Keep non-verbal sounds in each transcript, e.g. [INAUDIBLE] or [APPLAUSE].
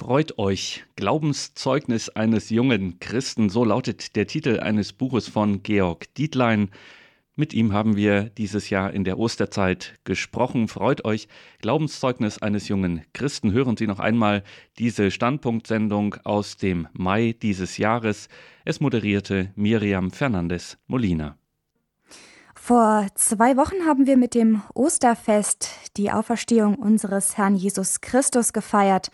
Freut euch. Glaubenszeugnis eines jungen Christen, so lautet der Titel eines Buches von Georg Dietlein. Mit ihm haben wir dieses Jahr in der Osterzeit gesprochen. Freut euch. Glaubenszeugnis eines jungen Christen. Hören Sie noch einmal diese Standpunktsendung aus dem Mai dieses Jahres. Es moderierte Miriam Fernandes Molina. Vor zwei Wochen haben wir mit dem Osterfest die Auferstehung unseres Herrn Jesus Christus gefeiert.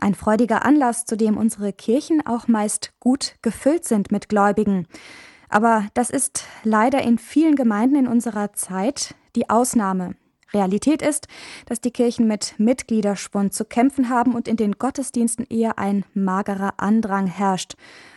Ein freudiger Anlass, zu dem unsere Kirchen auch meist gut gefüllt sind mit Gläubigen. Aber das ist leider in vielen Gemeinden in unserer Zeit die Ausnahme. Realität ist, dass die Kirchen mit Mitgliederschwund zu kämpfen haben und in den Gottesdiensten eher ein magerer Andrang herrscht.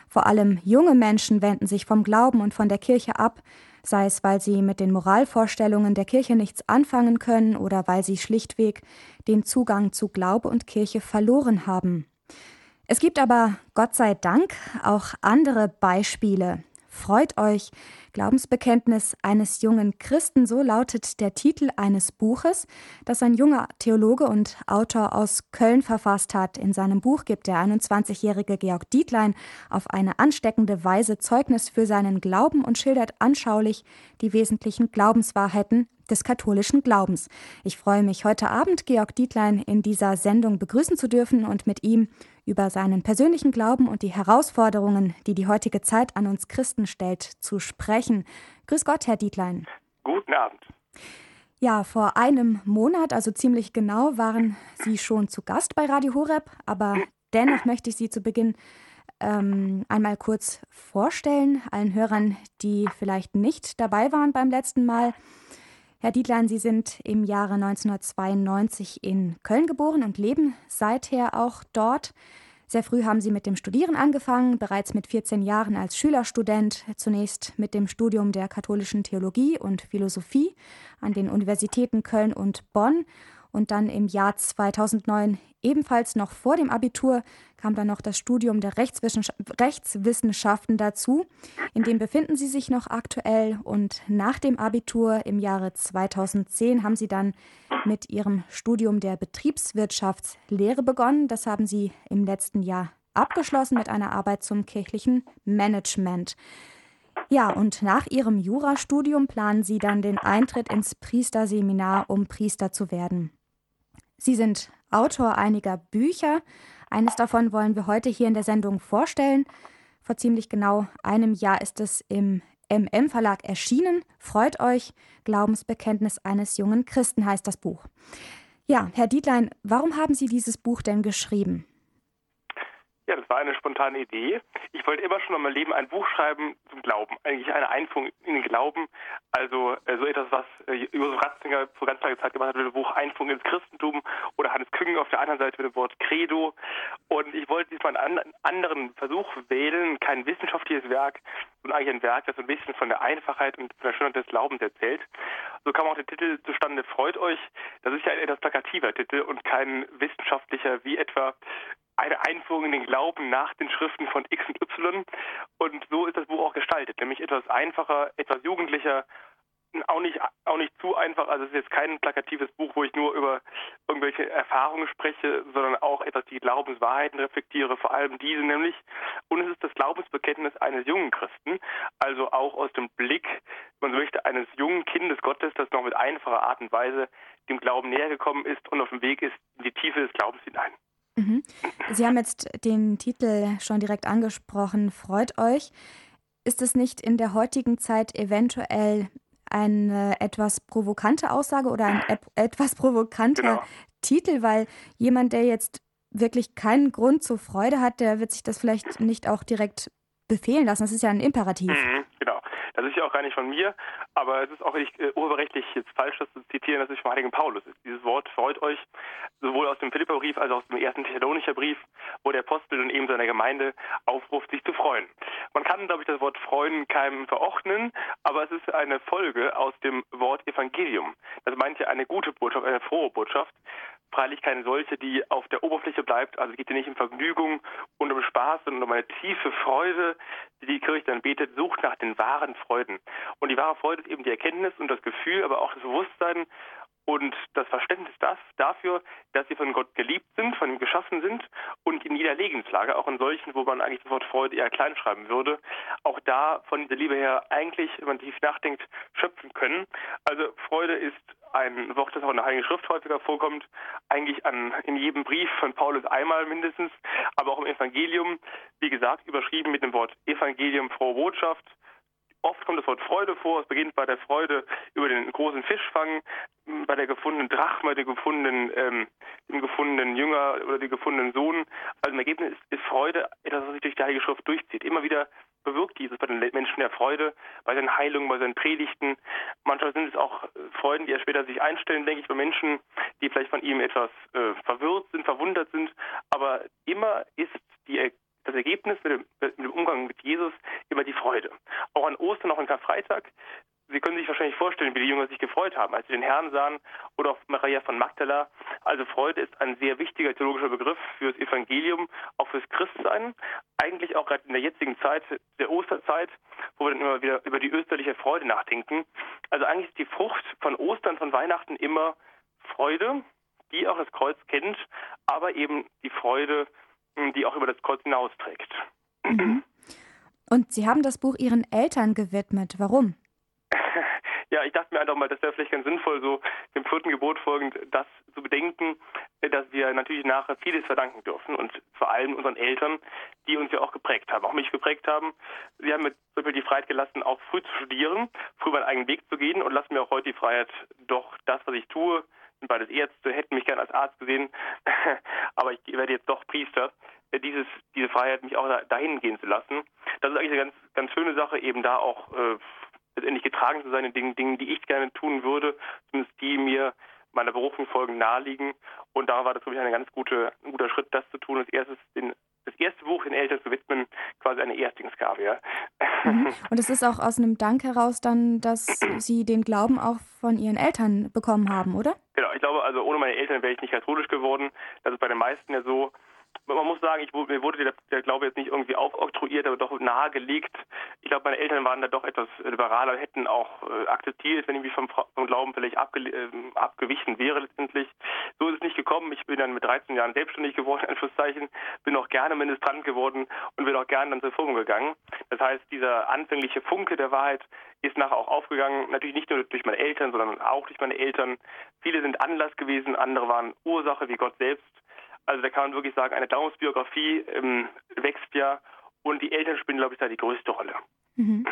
Vor allem junge Menschen wenden sich vom Glauben und von der Kirche ab, sei es weil sie mit den Moralvorstellungen der Kirche nichts anfangen können oder weil sie schlichtweg den Zugang zu Glaube und Kirche verloren haben. Es gibt aber, Gott sei Dank, auch andere Beispiele. Freut euch, Glaubensbekenntnis eines jungen Christen, so lautet der Titel eines Buches, das ein junger Theologe und Autor aus Köln verfasst hat. In seinem Buch gibt der 21-jährige Georg Dietlein auf eine ansteckende Weise Zeugnis für seinen Glauben und schildert anschaulich die wesentlichen Glaubenswahrheiten des katholischen Glaubens. Ich freue mich, heute Abend Georg Dietlein in dieser Sendung begrüßen zu dürfen und mit ihm über seinen persönlichen Glauben und die Herausforderungen, die die heutige Zeit an uns Christen stellt, zu sprechen. Grüß Gott, Herr Dietlein. Guten Abend. Ja, vor einem Monat, also ziemlich genau, waren Sie schon zu Gast bei Radio Horeb, aber dennoch möchte ich Sie zu Beginn ähm, einmal kurz vorstellen, allen Hörern, die vielleicht nicht dabei waren beim letzten Mal. Herr Dietlein, Sie sind im Jahre 1992 in Köln geboren und leben seither auch dort. Sehr früh haben Sie mit dem Studieren angefangen, bereits mit 14 Jahren als Schülerstudent, zunächst mit dem Studium der katholischen Theologie und Philosophie an den Universitäten Köln und Bonn und dann im Jahr 2009 ebenfalls noch vor dem Abitur kam dann noch das Studium der Rechtswissenschaften dazu. In dem befinden Sie sich noch aktuell und nach dem Abitur im Jahre 2010 haben Sie dann mit Ihrem Studium der Betriebswirtschaftslehre begonnen. Das haben Sie im letzten Jahr abgeschlossen mit einer Arbeit zum kirchlichen Management. Ja, und nach Ihrem Jurastudium planen Sie dann den Eintritt ins Priesterseminar, um Priester zu werden. Sie sind Autor einiger Bücher. Eines davon wollen wir heute hier in der Sendung vorstellen. Vor ziemlich genau einem Jahr ist es im MM Verlag erschienen. Freut euch, Glaubensbekenntnis eines jungen Christen heißt das Buch. Ja, Herr Dietlein, warum haben Sie dieses Buch denn geschrieben? Ja, das war eine spontane Idee. Ich wollte immer schon in meinem Leben ein Buch schreiben zum Glauben. Eigentlich eine Einführung in den Glauben. Also äh, so etwas, was äh, Josef Ratzinger vor ganz langer Zeit gemacht hat mit dem Buch Einführung ins Christentum oder Hannes Küngen auf der anderen Seite mit dem Wort Credo. Und ich wollte diesmal einen anderen Versuch wählen, kein wissenschaftliches Werk, sondern eigentlich ein Werk, das ein bisschen von der Einfachheit und von der Schönheit des Glaubens erzählt. So kam auch der Titel zustande, Freut euch. Das ist ja ein etwas plakativer Titel und kein wissenschaftlicher, wie etwa eine Einführung in den Glauben nach den Schriften von X und Y. Und so ist das Buch auch gestaltet, nämlich etwas einfacher, etwas jugendlicher, auch nicht, auch nicht zu einfach. Also es ist jetzt kein plakatives Buch, wo ich nur über irgendwelche Erfahrungen spreche, sondern auch etwas die Glaubenswahrheiten reflektiere, vor allem diese nämlich. Und es ist das Glaubensbekenntnis eines jungen Christen, also auch aus dem Blick, man möchte, eines jungen Kindes Gottes, das noch mit einfacher Art und Weise dem Glauben näher gekommen ist und auf dem Weg ist in die Tiefe des Glaubens hinein. Mhm. Sie haben jetzt den Titel schon direkt angesprochen. Freut euch. Ist es nicht in der heutigen Zeit eventuell eine etwas provokante Aussage oder ein etwas provokanter genau. Titel, weil jemand, der jetzt wirklich keinen Grund zur Freude hat, der wird sich das vielleicht nicht auch direkt befehlen lassen. Das ist ja ein Imperativ. Mhm, genau. Das ist ja auch gar nicht von mir, aber es ist auch nicht äh, urheberrechtlich jetzt falsch, das zu zitieren, dass es vom heiligen Paulus ist. Dieses Wort freut euch sowohl aus dem Philipperbrief als auch aus dem ersten Thessalonischer Brief, wo der Apostel und eben seiner Gemeinde aufruft, sich zu freuen. Man kann, glaube ich, das Wort freuen keinem verordnen, aber es ist eine Folge aus dem Wort Evangelium. Das meint ja eine gute Botschaft, eine frohe Botschaft freilich keine solche, die auf der Oberfläche bleibt. Also geht hier nicht um Vergnügung und um Spaß, sondern um eine tiefe Freude, die die Kirche dann betet, sucht nach den wahren Freuden. Und die wahre Freude ist eben die Erkenntnis und das Gefühl, aber auch das Bewusstsein und das Verständnis dafür, dass sie von Gott geliebt sind, von ihm geschaffen sind und in jeder Lebenslage, auch in solchen, wo man eigentlich das Wort Freude eher klein schreiben würde, auch da von dieser Liebe her eigentlich, wenn man tief nachdenkt, schöpfen können. Also Freude ist ein Wort, das auch in der Heiligen Schrift häufiger vorkommt, eigentlich an, in jedem Brief von Paulus einmal mindestens, aber auch im Evangelium, wie gesagt, überschrieben mit dem Wort Evangelium, frohe Botschaft, Oft kommt das Wort Freude vor. Es beginnt bei der Freude über den großen Fischfang, bei der gefundenen Drachme, dem gefundenen, ähm, dem gefundenen Jünger oder dem gefundenen Sohn. Also im Ergebnis ist, Freude etwas, was sich durch die Heilige Schrift durchzieht. Immer wieder bewirkt Jesus bei den Menschen der Freude, bei seinen Heilungen, bei seinen Predigten. Manchmal sind es auch Freuden, die er später sich einstellen, denke ich, bei Menschen, die vielleicht von ihm etwas äh, verwirrt sind, verwundert sind. Aber immer ist die das Ergebnis mit dem, mit dem, Umgang mit Jesus immer die Freude. Auch an Ostern, auch an Karfreitag. Sie können sich wahrscheinlich vorstellen, wie die Jünger sich gefreut haben, als sie den Herrn sahen oder auch Maria von Magdala. Also Freude ist ein sehr wichtiger theologischer Begriff fürs Evangelium, auch fürs Christsein. Eigentlich auch gerade in der jetzigen Zeit, der Osterzeit, wo wir dann immer wieder über die österliche Freude nachdenken. Also eigentlich ist die Frucht von Ostern, von Weihnachten immer Freude, die auch das Kreuz kennt, aber eben die Freude die auch über das Kreuz hinausträgt. Mhm. Und Sie haben das Buch Ihren Eltern gewidmet. Warum? [LAUGHS] Ja, ich dachte mir einfach mal, das wäre vielleicht ganz sinnvoll, so dem vierten Gebot folgend, das zu bedenken, dass wir natürlich nachher vieles verdanken dürfen und vor allem unseren Eltern, die uns ja auch geprägt haben, auch mich geprägt haben. Sie haben mir zum Beispiel die Freiheit gelassen, auch früh zu studieren, früh meinen eigenen Weg zu gehen und lassen mir auch heute die Freiheit, doch das, was ich tue, beides Ärzte, hätten mich gern als Arzt gesehen, [LAUGHS] aber ich werde jetzt doch Priester. Äh, dieses, diese Freiheit, mich auch dahin gehen zu lassen. Das ist eigentlich eine ganz, ganz schöne Sache, eben da auch äh, letztendlich getragen zu sein in den Dingen, die ich gerne tun würde, zumindest die mir meiner Berufung folgen naheliegen. Und da war das wirklich ein ganz gute, ein guter Schritt, das zu tun. Als erstes den, das erste Buch den Eltern zu widmen, quasi eine Erstlingsgabe. Ja. Mhm. [LAUGHS] Und es ist auch aus einem Dank heraus dann, dass [CLEARS THROAT] Sie den Glauben auch von Ihren Eltern bekommen haben, oder? Genau, ich glaube, also ohne meine Eltern wäre ich nicht katholisch geworden. Das ist bei den meisten ja so, man muss sagen, ich, mir wurde der, der, Glaube jetzt nicht irgendwie aufoktroyiert, aber doch nahegelegt. Ich glaube, meine Eltern waren da doch etwas liberaler, hätten auch äh, akzeptiert, wenn ich mich vom, vom Glauben vielleicht abge, äh, abgewichen wäre letztendlich. So ist es nicht gekommen. Ich bin dann mit 13 Jahren selbstständig geworden, Anführungszeichen, bin auch gerne Ministrant geworden und bin auch gerne dann zur Firma gegangen. Das heißt, dieser anfängliche Funke der Wahrheit ist nachher auch aufgegangen, natürlich nicht nur durch meine Eltern, sondern auch durch meine Eltern. Viele sind Anlass gewesen, andere waren Ursache, wie Gott selbst. Also da kann man wirklich sagen, eine Glaubensbiografie ähm, wächst ja und die Eltern spielen, glaube ich, da die größte Rolle. Mhm.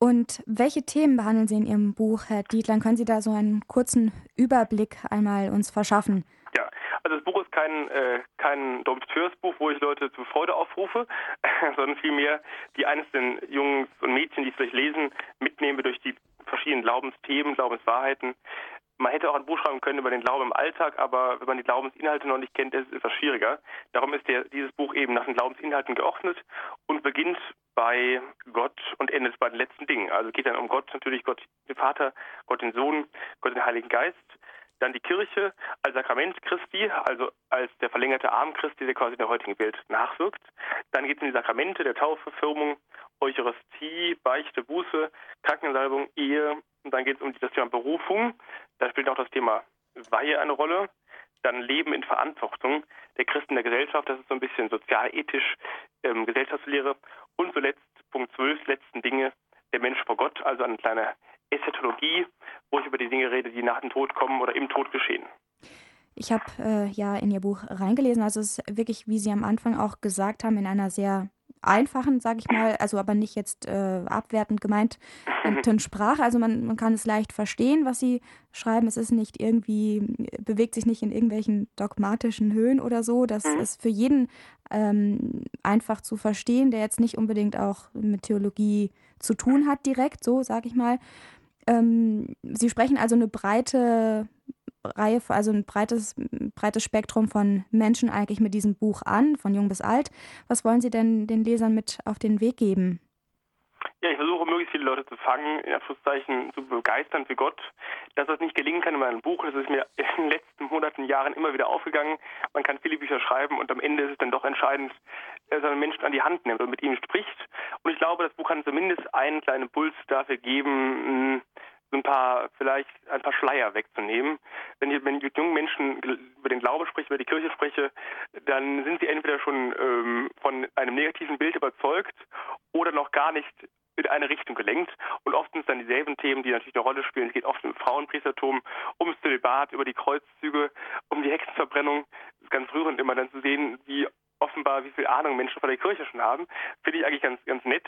Und welche Themen behandeln Sie in Ihrem Buch, Herr Dietlein? Können Sie da so einen kurzen Überblick einmal uns verschaffen? Ja, also das Buch ist kein, äh, kein Dompteursbuch, wo ich Leute zur Freude aufrufe, [LAUGHS] sondern vielmehr die einzelnen Jungs und Mädchen, die es vielleicht lesen, mitnehme durch die verschiedenen Glaubensthemen, Glaubenswahrheiten. Man hätte auch ein Buch schreiben können über den Glauben im Alltag, aber wenn man die Glaubensinhalte noch nicht kennt, ist es etwas schwieriger. Darum ist der, dieses Buch eben nach den Glaubensinhalten geordnet und beginnt bei Gott und endet bei den letzten Dingen. Also geht dann um Gott, natürlich Gott den Vater, Gott den Sohn, Gott den Heiligen Geist. Dann die Kirche als Sakrament Christi, also als der verlängerte Arm Christi, der quasi in der heutigen Welt nachwirkt. Dann geht es in die Sakramente der Taufe, Firmung, Eucharistie, Beichte, Buße, Krankensalbung, Ehe. Und dann geht es um das Thema Berufung. Da spielt auch das Thema Weihe eine Rolle. Dann Leben in Verantwortung der Christen der Gesellschaft. Das ist so ein bisschen sozialethisch, ähm, Gesellschaftslehre. Und zuletzt Punkt 12, letzten Dinge, der Mensch vor Gott, also eine kleine Eschatologie, wo ich über die Dinge rede, die nach dem Tod kommen oder im Tod geschehen. Ich habe äh, ja in Ihr Buch reingelesen, also es ist wirklich, wie Sie am Anfang auch gesagt haben, in einer sehr einfachen, sage ich mal, also aber nicht jetzt äh, abwertend gemeint, [LAUGHS] in Sprache. Also man, man kann es leicht verstehen, was sie schreiben. Es ist nicht irgendwie, bewegt sich nicht in irgendwelchen dogmatischen Höhen oder so. Das mhm. ist für jeden ähm, einfach zu verstehen, der jetzt nicht unbedingt auch mit Theologie zu tun hat, direkt, so sage ich mal. Ähm, sie sprechen also eine breite Reihe, also ein breites, breites Spektrum von Menschen eigentlich mit diesem Buch an, von jung bis alt. Was wollen Sie denn den Lesern mit auf den Weg geben? Ja, ich versuche möglichst viele Leute zu fangen, in Anführungszeichen zu begeistern für Gott. Dass das nicht gelingen kann in meinem Buch, das ist mir [LAUGHS] in den letzten Monaten, Jahren immer wieder aufgegangen. Man kann viele Bücher schreiben und am Ende ist es dann doch entscheidend, dass man Menschen an die Hand nimmt und mit ihm spricht. Und ich glaube, das Buch kann zumindest einen kleinen Puls dafür geben, so ein paar, vielleicht ein paar Schleier wegzunehmen. Wenn ich, mit jungen Menschen über den Glaube spreche, über die Kirche spreche, dann sind sie entweder schon ähm, von einem negativen Bild überzeugt oder noch gar nicht in eine Richtung gelenkt. Und oft sind es dann dieselben Themen, die natürlich eine Rolle spielen. Es geht oft um Frauenpriestertum, ums Zölibat, über die Kreuzzüge, um die Hexenverbrennung. Es ist ganz rührend immer dann zu sehen, wie offenbar, wie viel Ahnung Menschen von der Kirche schon haben. Finde ich eigentlich ganz, ganz nett.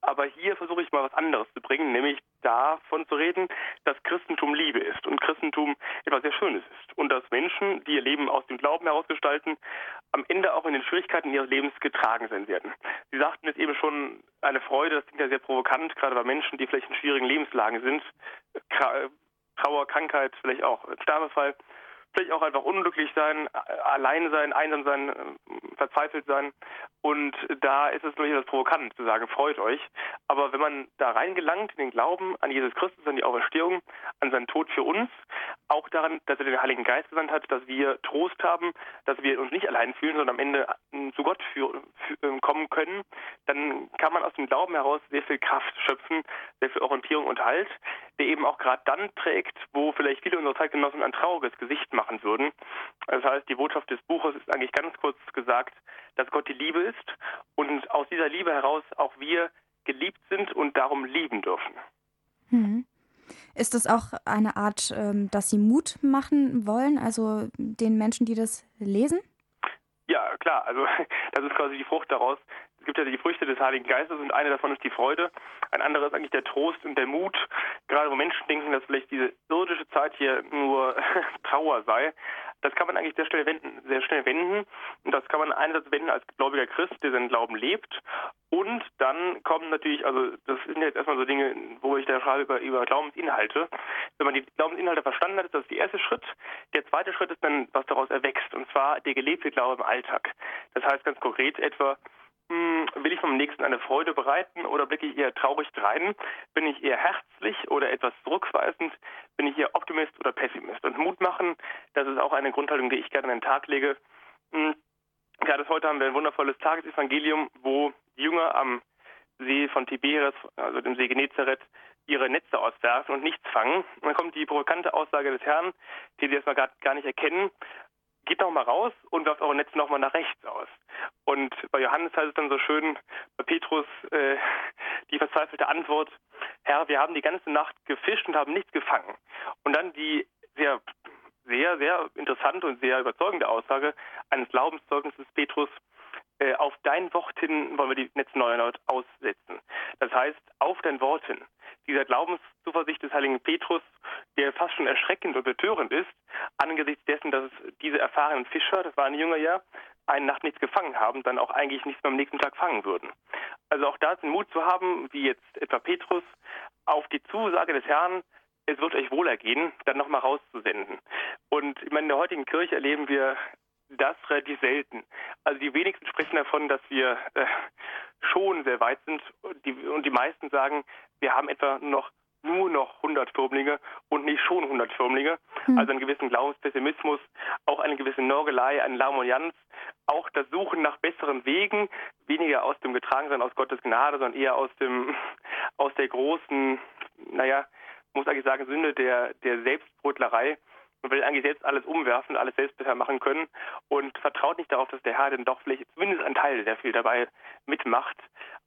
Aber hier versuche ich mal was anderes zu bringen, nämlich davon zu reden, dass Christentum Liebe ist und Christentum etwas sehr Schönes ist. Und dass Menschen, die ihr Leben aus dem Glauben herausgestalten, am Ende auch in den Schwierigkeiten ihres Lebens getragen sein werden. Sie sagten jetzt eben schon, eine Freude, das klingt ja sehr provokant, gerade bei Menschen, die vielleicht in schwierigen Lebenslagen sind. Trauer, Krankheit, vielleicht auch Sterbefall vielleicht auch einfach unglücklich sein, allein sein, einsam sein, verzweifelt sein. Und da ist es durchaus provokant zu sagen, freut euch. Aber wenn man da reingelangt in den Glauben an Jesus Christus, an die Auferstehung, an seinen Tod für uns, auch daran, dass er den Heiligen Geist gesandt hat, dass wir Trost haben, dass wir uns nicht allein fühlen, sondern am Ende äh, zu Gott für, für, ähm, kommen können, dann kann man aus dem Glauben heraus sehr viel Kraft schöpfen, sehr viel Orientierung und Halt, der eben auch gerade dann trägt, wo vielleicht viele unserer Zeitgenossen ein trauriges Gesicht machen würden. Das heißt, die Botschaft des Buches ist eigentlich ganz kurz gesagt, dass Gott die Liebe ist und aus dieser Liebe heraus auch wir geliebt sind und darum lieben dürfen. Hm. Ist das auch eine Art, ähm, dass Sie Mut machen wollen, also den Menschen, die das lesen? Ja, klar. Also [LAUGHS] das ist quasi die Frucht daraus. Es gibt ja die Früchte des Heiligen Geistes und eine davon ist die Freude. Ein anderes ist eigentlich der Trost und der Mut. Gerade wo Menschen denken, dass vielleicht diese irdische Zeit hier nur [LAUGHS] Trauer sei, das kann man eigentlich sehr schnell wenden, sehr schnell wenden. Und das kann man einerseits wenden als gläubiger Christ, der seinen Glauben lebt. Und dann kommen natürlich, also das sind jetzt erstmal so Dinge, wo ich da schreibe über, über Glaubensinhalte. Wenn man die Glaubensinhalte verstanden hat, ist das der erste Schritt. Der zweite Schritt ist dann, was daraus erwächst, und zwar der gelebte Glaube im Alltag. Das heißt ganz konkret etwa, will ich vom Nächsten eine Freude bereiten oder blicke ich eher traurig drein? Bin ich eher herzlich oder etwas zurückweisend? Bin ich eher Optimist oder Pessimist? Und Mut machen, das ist auch eine Grundhaltung, die ich gerne an den Tag lege. Hm, gerade heute haben wir ein wundervolles Tagesevangelium, wo die Jünger am See von Tiberias, also dem See Genezareth, ihre Netze auswerfen und nichts fangen. Und dann kommt die provokante Aussage des Herrn, die sie erstmal gar nicht erkennen geht noch mal raus und werft eure Netze noch mal nach rechts aus. Und bei Johannes heißt es dann so schön, bei Petrus äh, die verzweifelte Antwort, Herr, wir haben die ganze Nacht gefischt und haben nichts gefangen. Und dann die sehr, sehr, sehr interessante und sehr überzeugende Aussage eines Glaubenszeugnisses Petrus, äh, auf dein Wort hin wollen wir die Netze neu erneut aussetzen. Das heißt, auf dein Wort hin. Dieser Glaubenszuversicht des heiligen Petrus, der fast schon erschreckend und betörend ist, angesichts dessen, dass diese erfahrenen Fischer, das waren Jünger ja, eine Nacht nichts gefangen haben, dann auch eigentlich nichts mehr am nächsten Tag fangen würden. Also auch da den Mut zu haben, wie jetzt etwa Petrus, auf die Zusage des Herrn, es wird euch wohlergehen, dann nochmal rauszusenden. Und ich meine, in der heutigen Kirche erleben wir das relativ selten. Also die wenigsten sprechen davon, dass wir äh, schon sehr weit sind die, und die meisten sagen, wir haben etwa noch nur noch 100 Firmlinge und nicht schon 100 Firmlinge. Hm. Also einen gewissen Glaubenspessimismus, auch eine gewisse Norgelei, eine Larmonianz, auch das Suchen nach besseren Wegen, weniger aus dem Getragensein aus Gottes Gnade, sondern eher aus dem, [LAUGHS] aus der großen, naja, muss eigentlich sagen, Sünde der, der Selbstbrotlerei man will eigentlich selbst alles umwerfen, alles selbst besser machen können und vertraut nicht darauf, dass der Herr denn doch vielleicht zumindest ein Teil sehr viel dabei mitmacht.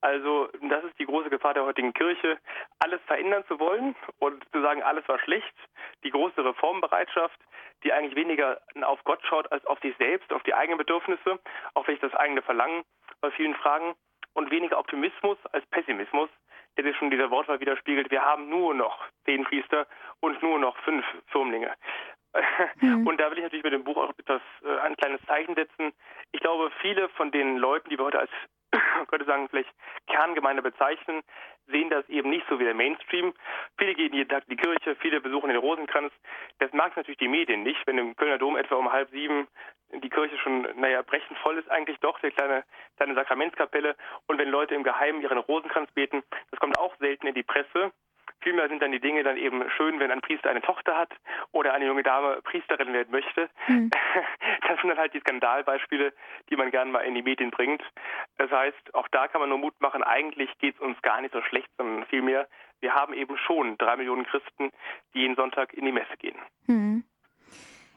Also das ist die große Gefahr der heutigen Kirche, alles verändern zu wollen und zu sagen, alles war schlecht. Die große Reformbereitschaft, die eigentlich weniger auf Gott schaut als auf sich selbst, auf die eigenen Bedürfnisse, auf vielleicht das eigene Verlangen bei vielen Fragen und weniger Optimismus als Pessimismus, der sich schon dieser Wortwahl widerspiegelt. Wir haben nur noch zehn Priester und nur noch fünf Firmlinge. Mhm. Und da will ich natürlich mit dem Buch auch etwas, äh, ein kleines Zeichen setzen. Ich glaube, viele von den Leuten, die wir heute als, [CLEARS THROAT] könnte sagen, vielleicht Kerngemeinde bezeichnen, sehen das eben nicht so wie der Mainstream. Viele gehen jeden Tag in die Kirche, viele besuchen den Rosenkranz. Das mag natürlich die Medien nicht, wenn im Kölner Dom etwa um halb sieben die Kirche schon, naja, brechend voll ist eigentlich doch, der kleine, kleine Sakramentskapelle. Und wenn Leute im Geheimen ihren Rosenkranz beten, das kommt auch selten in die Presse. Vielmehr sind dann die Dinge dann eben schön, wenn ein Priester eine Tochter hat oder eine junge Dame Priesterin werden möchte. Mhm. [LAUGHS] Das sind dann halt die Skandalbeispiele, die man gerne mal in die Medien bringt. Das heißt, auch da kann man nur Mut machen, eigentlich geht es uns gar nicht so schlecht, sondern vielmehr, wir haben eben schon drei Millionen Christen, die jeden Sonntag in die Messe gehen. Hm.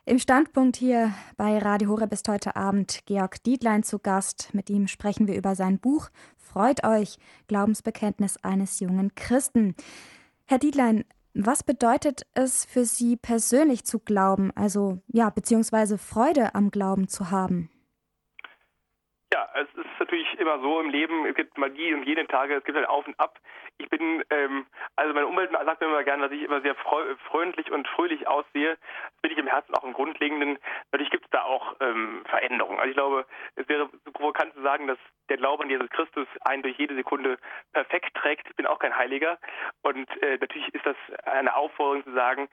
Im Standpunkt hier bei Radio Horeb ist heute Abend Georg Dietlein zu Gast. Mit ihm sprechen wir über sein Buch Freut euch, Glaubensbekenntnis eines jungen Christen. Herr Dietlein, was bedeutet es für Sie persönlich zu glauben, also ja, beziehungsweise Freude am Glauben zu haben? Ja, es ist natürlich immer so im Leben, es gibt mal die und jene Tage, es gibt ein Auf und Ab. Ich bin, ähm, also meine Umwelt sagt mir immer gerne, dass ich immer sehr freundlich und fröhlich aussehe. Das bin ich im Herzen auch im Grundlegenden. Natürlich gibt es da auch ähm, Veränderungen. Also ich glaube, es wäre provokant zu sagen, dass der Glaube an Jesus Christus einen durch jede Sekunde perfekt trägt. Ich bin auch kein Heiliger. Und äh, natürlich ist das eine Aufforderung zu sagen,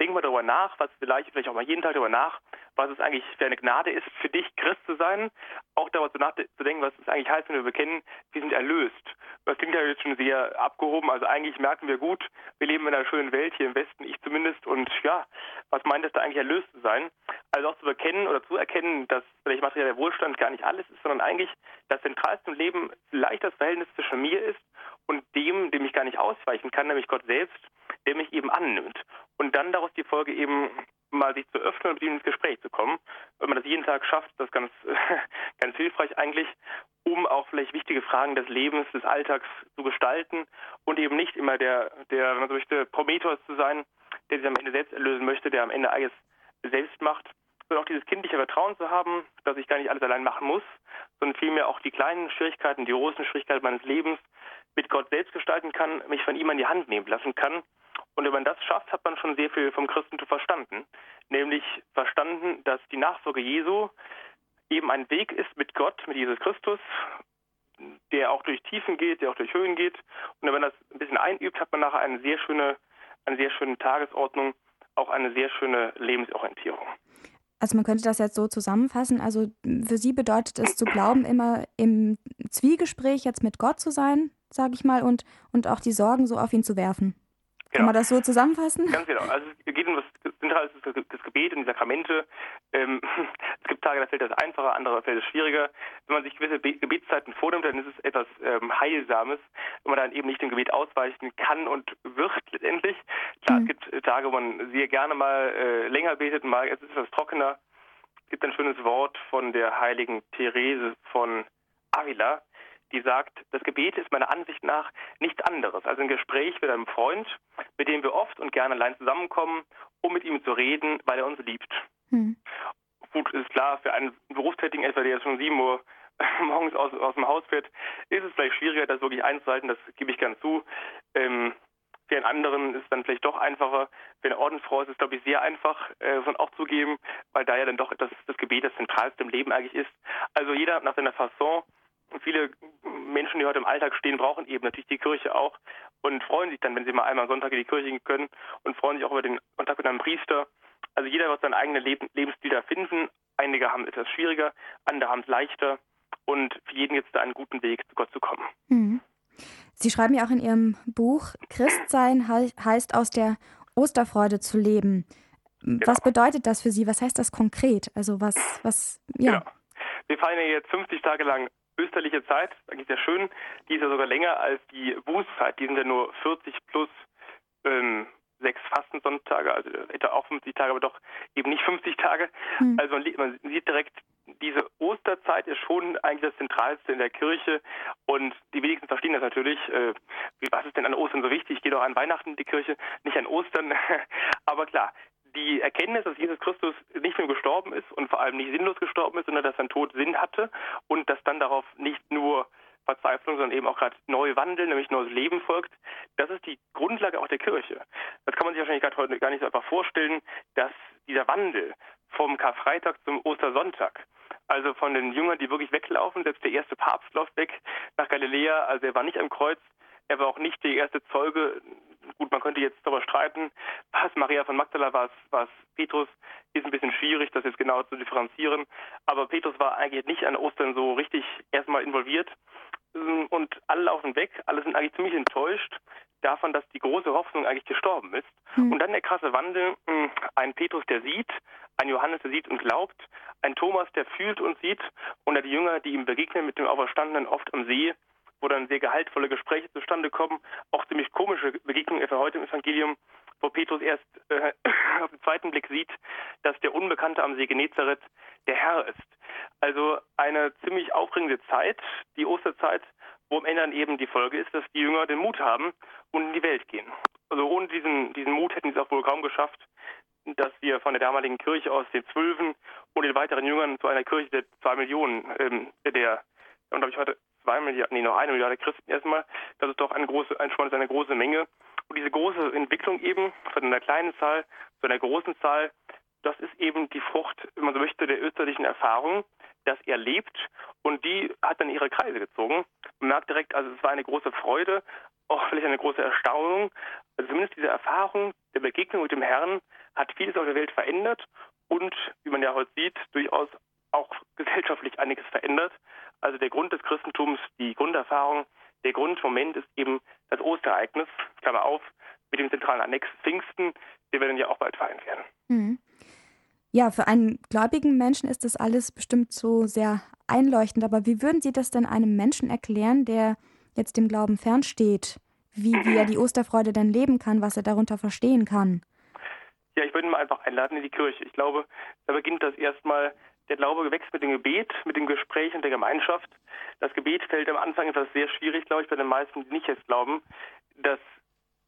denk mal darüber nach, was vielleicht, vielleicht auch mal jeden Tag darüber nach, was es eigentlich für eine Gnade ist, für dich Christ zu sein, auch darüber zu nachzudenken, was es eigentlich heißt, wenn wir bekennen, wir sind erlöst. Das klingt ja jetzt schon sehr abgehoben, also eigentlich merken wir gut, wir leben in einer schönen Welt, hier im Westen, ich zumindest, und ja, was meint es da eigentlich erlöst zu sein? Also auch zu bekennen oder zu erkennen, dass vielleicht materieller Wohlstand gar nicht alles ist, sondern eigentlich das Zentralste im Leben vielleicht das Verhältnis zwischen mir ist und dem, dem ich gar nicht ausweichen kann, nämlich Gott selbst, der mich eben annimmt. Und dann daraus die Folge eben mal sich zu öffnen und mit ihm ins Gespräch zu kommen. Wenn man das jeden Tag schafft, das ist ganz, [LAUGHS] ganz hilfreich eigentlich, um auch vielleicht wichtige Fragen des Lebens, des Alltags zu gestalten und eben nicht immer der, der, wenn man so möchte, Prometheus zu sein, der sich am Ende selbst erlösen möchte, der am Ende alles selbst macht, sondern auch dieses kindliche Vertrauen zu haben, dass ich gar nicht alles allein machen muss, sondern vielmehr auch die kleinen Schwierigkeiten, die großen Schwierigkeiten meines Lebens mit Gott selbst gestalten kann, mich von ihm an die Hand nehmen lassen kann und wenn man das schafft, hat man schon sehr viel vom Christentum verstanden. Nämlich verstanden, dass die Nachfolge Jesu eben ein Weg ist mit Gott, mit Jesus Christus, der auch durch Tiefen geht, der auch durch Höhen geht. Und wenn man das ein bisschen einübt, hat man nachher eine sehr schöne, eine sehr schöne Tagesordnung, auch eine sehr schöne Lebensorientierung. Also man könnte das jetzt so zusammenfassen. Also für Sie bedeutet es zu glauben, immer im Zwiegespräch jetzt mit Gott zu sein, sage ich mal, und, und auch die Sorgen so auf ihn zu werfen. Kann man das so zusammenfassen? Ganz genau. Also es geht um das Zentrale ist das Gebet und die Sakramente. Ähm, [LAUGHS] es gibt Tage, da fällt das einfacher, andere fällt es schwieriger. Wenn man sich gewisse Gebetszeiten vornimmt, dann ist es etwas ähm, Heilsames, wenn man dann eben nicht dem Gebet ausweichen kann und wird letztendlich. Klar, mhm. es gibt Tage, wo man sehr gerne mal äh, länger betet, mal es ist etwas trockener. Es gibt ein schönes Wort von der heiligen Therese von Avila, die sagt, das Gebet ist meiner Ansicht nach nichts anderes als ein Gespräch mit einem Freund, mit dem wir oft und gerne allein zusammenkommen, um mit ihm zu reden, weil er uns liebt. Hm. Gut, ist klar, für einen Berufstätigen etwa, der schon sieben Uhr [LAUGHS] morgens aus, aus dem Haus fährt, ist es vielleicht schwieriger, das wirklich einzuhalten, das gebe ich gern zu. Ähm, für einen anderen ist es dann vielleicht doch einfacher. Für eine Ordensfrau ist es, glaube ich, sehr einfach, äh, von auch zugeben, weil da ja dann doch das, das Gebet das Zentralste im Leben eigentlich ist. Also jeder nach seiner Fasson viele Menschen, die heute im Alltag stehen, brauchen eben natürlich die Kirche auch und freuen sich dann, wenn sie mal einmal am Sonntag in die Kirche gehen können und freuen sich auch über den Kontakt mit einem Priester. Also jeder wird seinen eigenen Leb Lebensstil da finden. Einige haben es etwas schwieriger, andere haben es leichter und für jeden gibt es da einen guten Weg, zu Gott zu kommen. Mhm. Sie schreiben ja auch in Ihrem Buch, Christsein heißt aus der Osterfreude zu leben. Genau. Was bedeutet das für Sie? Was heißt das konkret? Also was, was, ja. Genau. Wir feiern ja jetzt 50 Tage lang österliche Zeit, eigentlich sehr schön, die ist ja sogar länger als die Bußzeit. Die sind ja nur 40 plus ähm, sechs Fastensonntage, also etwa auch 50 Tage, aber doch eben nicht 50 Tage. Mhm. Also man, man, sieht direkt, diese Osterzeit ist schon eigentlich das Zentralste in der Kirche und die wenigsten verstehen das natürlich. Äh, was ist denn an Ostern so wichtig? Ich gehe doch an Weihnachten in die Kirche, nicht an Ostern. [LAUGHS] aber klar, die Erkenntnis, dass Jesus Christus nicht nur gestorben ist und vor allem nicht sinnlos gestorben ist, sondern dass sein Tod Sinn hatte und dass dann darauf nicht nur Verzweiflung, sondern eben auch gerade neue Wandel, nämlich neues Leben folgt. Das ist die Grundlage auch der Kirche. Das kann man sich wahrscheinlich gerade heute gar nicht so einfach vorstellen, dass dieser Wandel vom Karfreitag zum Ostersonntag, also von den Jüngern, die wirklich weglaufen, selbst der erste Papst läuft weg nach Galiläa, also er war nicht am Kreuz, er war auch nicht der erste Zeuge gut, man könnte jetzt darüber streiten, was Maria von Magdala war, was Petrus, ist ein bisschen schwierig, das jetzt genau zu differenzieren. Aber Petrus war eigentlich nicht an Ostern so richtig erstmal involviert. Und alle laufen weg, alle sind eigentlich ziemlich enttäuscht davon, dass die große Hoffnung eigentlich gestorben ist. Mhm. Und dann der krasse Wandel, hm, ein Petrus, der sieht, ein Johannes, der sieht und glaubt, ein Thomas, der fühlt und sieht, und die Jünger, die ihm begegnen mit dem Auferstandenen oft am See, wo dann sehr gehaltvolle Gespräche zustande kommen, auch ziemlich komische Begegnungen, etwa heute im Evangelium, wo Petrus erst äh, [LAUGHS] auf den zweiten Blick sieht, dass der Unbekannte am See Genezareth der Herr ist. Also eine ziemlich aufregende Zeit, die Osterzeit, wo am Ende dann eben die Folge ist, dass die Jünger den Mut haben und in die Welt gehen. Also ohne diesen, diesen Mut hätten sie es auch wohl kaum geschafft, dass wir von der damaligen Kirche aus den Zwölfen und den weiteren Jüngern zu einer Kirche der zwei Millionen, ähm, der, und glaube ich heute zwei Milliarden, nee, noch eine Milliarde Christen erstmal, das ist doch eine große, ein, schon eine große Menge. Und diese große Entwicklung eben von einer kleinen Zahl zu einer großen Zahl, das ist eben die Frucht, wenn man so möchte, der österlichen Erfahrung, dass er lebt und die hat dann ihre Kreise gezogen. Man merkt direkt, also es war eine große Freude, auch vielleicht eine große Erstaunung. Also zumindest diese Erfahrung der Begegnung mit dem Herrn hat vieles auf der Welt verändert und, wie man ja heute sieht, durchaus auch gesellschaftlich einiges verändert. Also der Grund des Christentums, die Grunderfahrung, der Grundmoment ist eben das Osterereignis, Klammer auf, mit dem zentralen Annex Pfingsten, den wir dann ja auch bald feiern werden. Mhm. Ja, für einen gläubigen Menschen ist das alles bestimmt so sehr einleuchtend. Aber wie würden Sie das denn einem Menschen erklären, der jetzt dem Glauben fernsteht? Wie, wie er die Osterfreude denn leben kann, was er darunter verstehen kann? Ja, ich würde ihn mal einfach einladen in die Kirche. Ich glaube, da beginnt das erstmal, der Glaube wächst mit dem Gebet, mit dem Gespräch und der Gemeinschaft. Das Gebet fällt am Anfang etwas sehr schwierig, glaube ich, bei den meisten, die nicht jetzt glauben. Das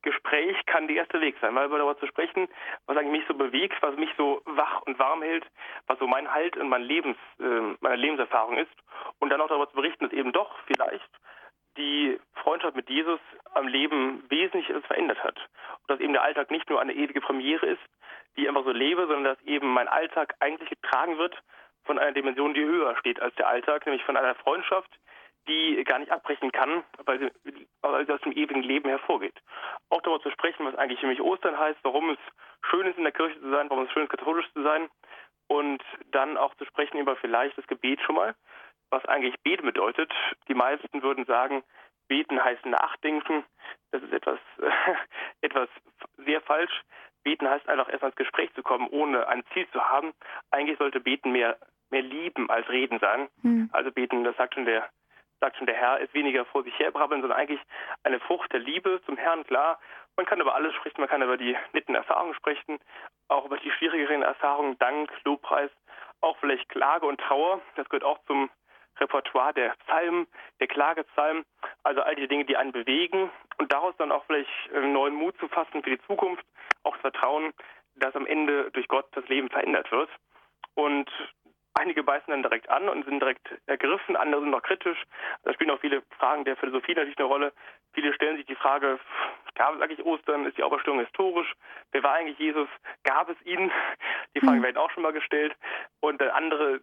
Gespräch kann der erste Weg sein, mal darüber zu sprechen, was eigentlich mich so bewegt, was mich so wach und warm hält, was so mein Halt und mein Lebens, äh, meine Lebenserfahrung ist und dann auch darüber zu berichten, dass eben doch vielleicht die Freundschaft mit Jesus am Leben wesentlich verändert hat. Und dass eben der Alltag nicht nur eine ewige Premiere ist, die ich einfach so lebe, sondern dass eben mein Alltag eigentlich getragen wird von einer Dimension, die höher steht als der Alltag, nämlich von einer Freundschaft, die gar nicht abbrechen kann, weil sie, weil sie aus dem ewigen Leben hervorgeht. Auch darüber zu sprechen, was eigentlich mich Ostern heißt, warum es schön ist, in der Kirche zu sein, warum es schön ist, katholisch zu sein. Und dann auch zu sprechen über vielleicht das Gebet schon mal, was eigentlich Beten bedeutet. Die meisten würden sagen, Beten heißt Nachdenken. Das ist etwas, äh, [LAUGHS] etwas sehr falsch. Beten heißt einfach erstmal ins Gespräch zu kommen, ohne ein Ziel zu haben. Eigentlich sollte Beten mehr, mehr lieben als reden sein. Hm. Also Beten, das sagt schon der sagt schon der Herr, ist weniger vor sich herbrabbeln, sondern eigentlich eine Frucht der Liebe zum Herrn, klar. Man kann über alles sprechen, man kann über die netten Erfahrungen sprechen, auch über die schwierigeren Erfahrungen, Dank, Lobpreis, auch vielleicht Klage und Trauer. Das gehört auch zum Repertoire der Psalmen, der Klagepsalmen, also all die Dinge, die einen bewegen und daraus dann auch vielleicht einen neuen Mut zu fassen für die Zukunft, auch das Vertrauen, dass am Ende durch Gott das Leben verändert wird. Und Einige beißen dann direkt an und sind direkt ergriffen, andere sind noch kritisch. Da spielen auch viele Fragen der Philosophie natürlich eine Rolle. Viele stellen sich die Frage, gab es eigentlich Ostern? Ist die Auferstehung historisch? Wer war eigentlich Jesus? Gab es ihn? Die Fragen hm. werden auch schon mal gestellt. Und andere,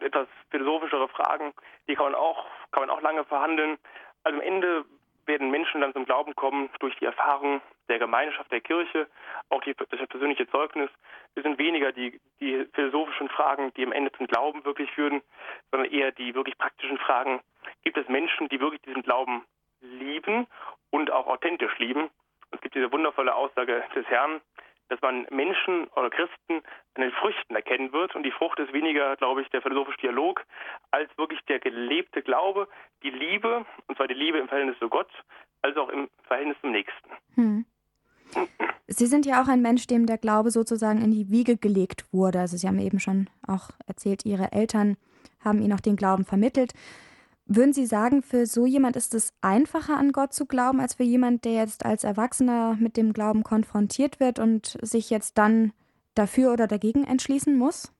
etwas philosophischere Fragen, die kann man auch, kann man auch lange verhandeln. Also am Ende werden Menschen dann zum Glauben kommen durch die Erfahrung der Gemeinschaft der Kirche, auch die, das persönliche Zeugnis. Es sind weniger die, die philosophischen Fragen, die am Ende zum Glauben wirklich führen, sondern eher die wirklich praktischen Fragen. Gibt es Menschen, die wirklich diesen Glauben lieben und auch authentisch lieben? Es gibt diese wundervolle Aussage des Herrn, dass man Menschen oder Christen an den Früchten erkennen wird. Und die Frucht ist weniger, glaube ich, der philosophische Dialog, als wirklich der gelebte Glaube, die Liebe, und zwar die Liebe im Verhältnis zu Gott, als auch im Verhältnis zum Nächsten. Hm. Sie sind ja auch ein Mensch, dem der Glaube sozusagen in die Wiege gelegt wurde. Also Sie haben eben schon auch erzählt, Ihre Eltern haben Ihnen auch den Glauben vermittelt. Würden Sie sagen, für so jemand ist es einfacher an Gott zu glauben, als für jemand, der jetzt als Erwachsener mit dem Glauben konfrontiert wird und sich jetzt dann dafür oder dagegen entschließen muss?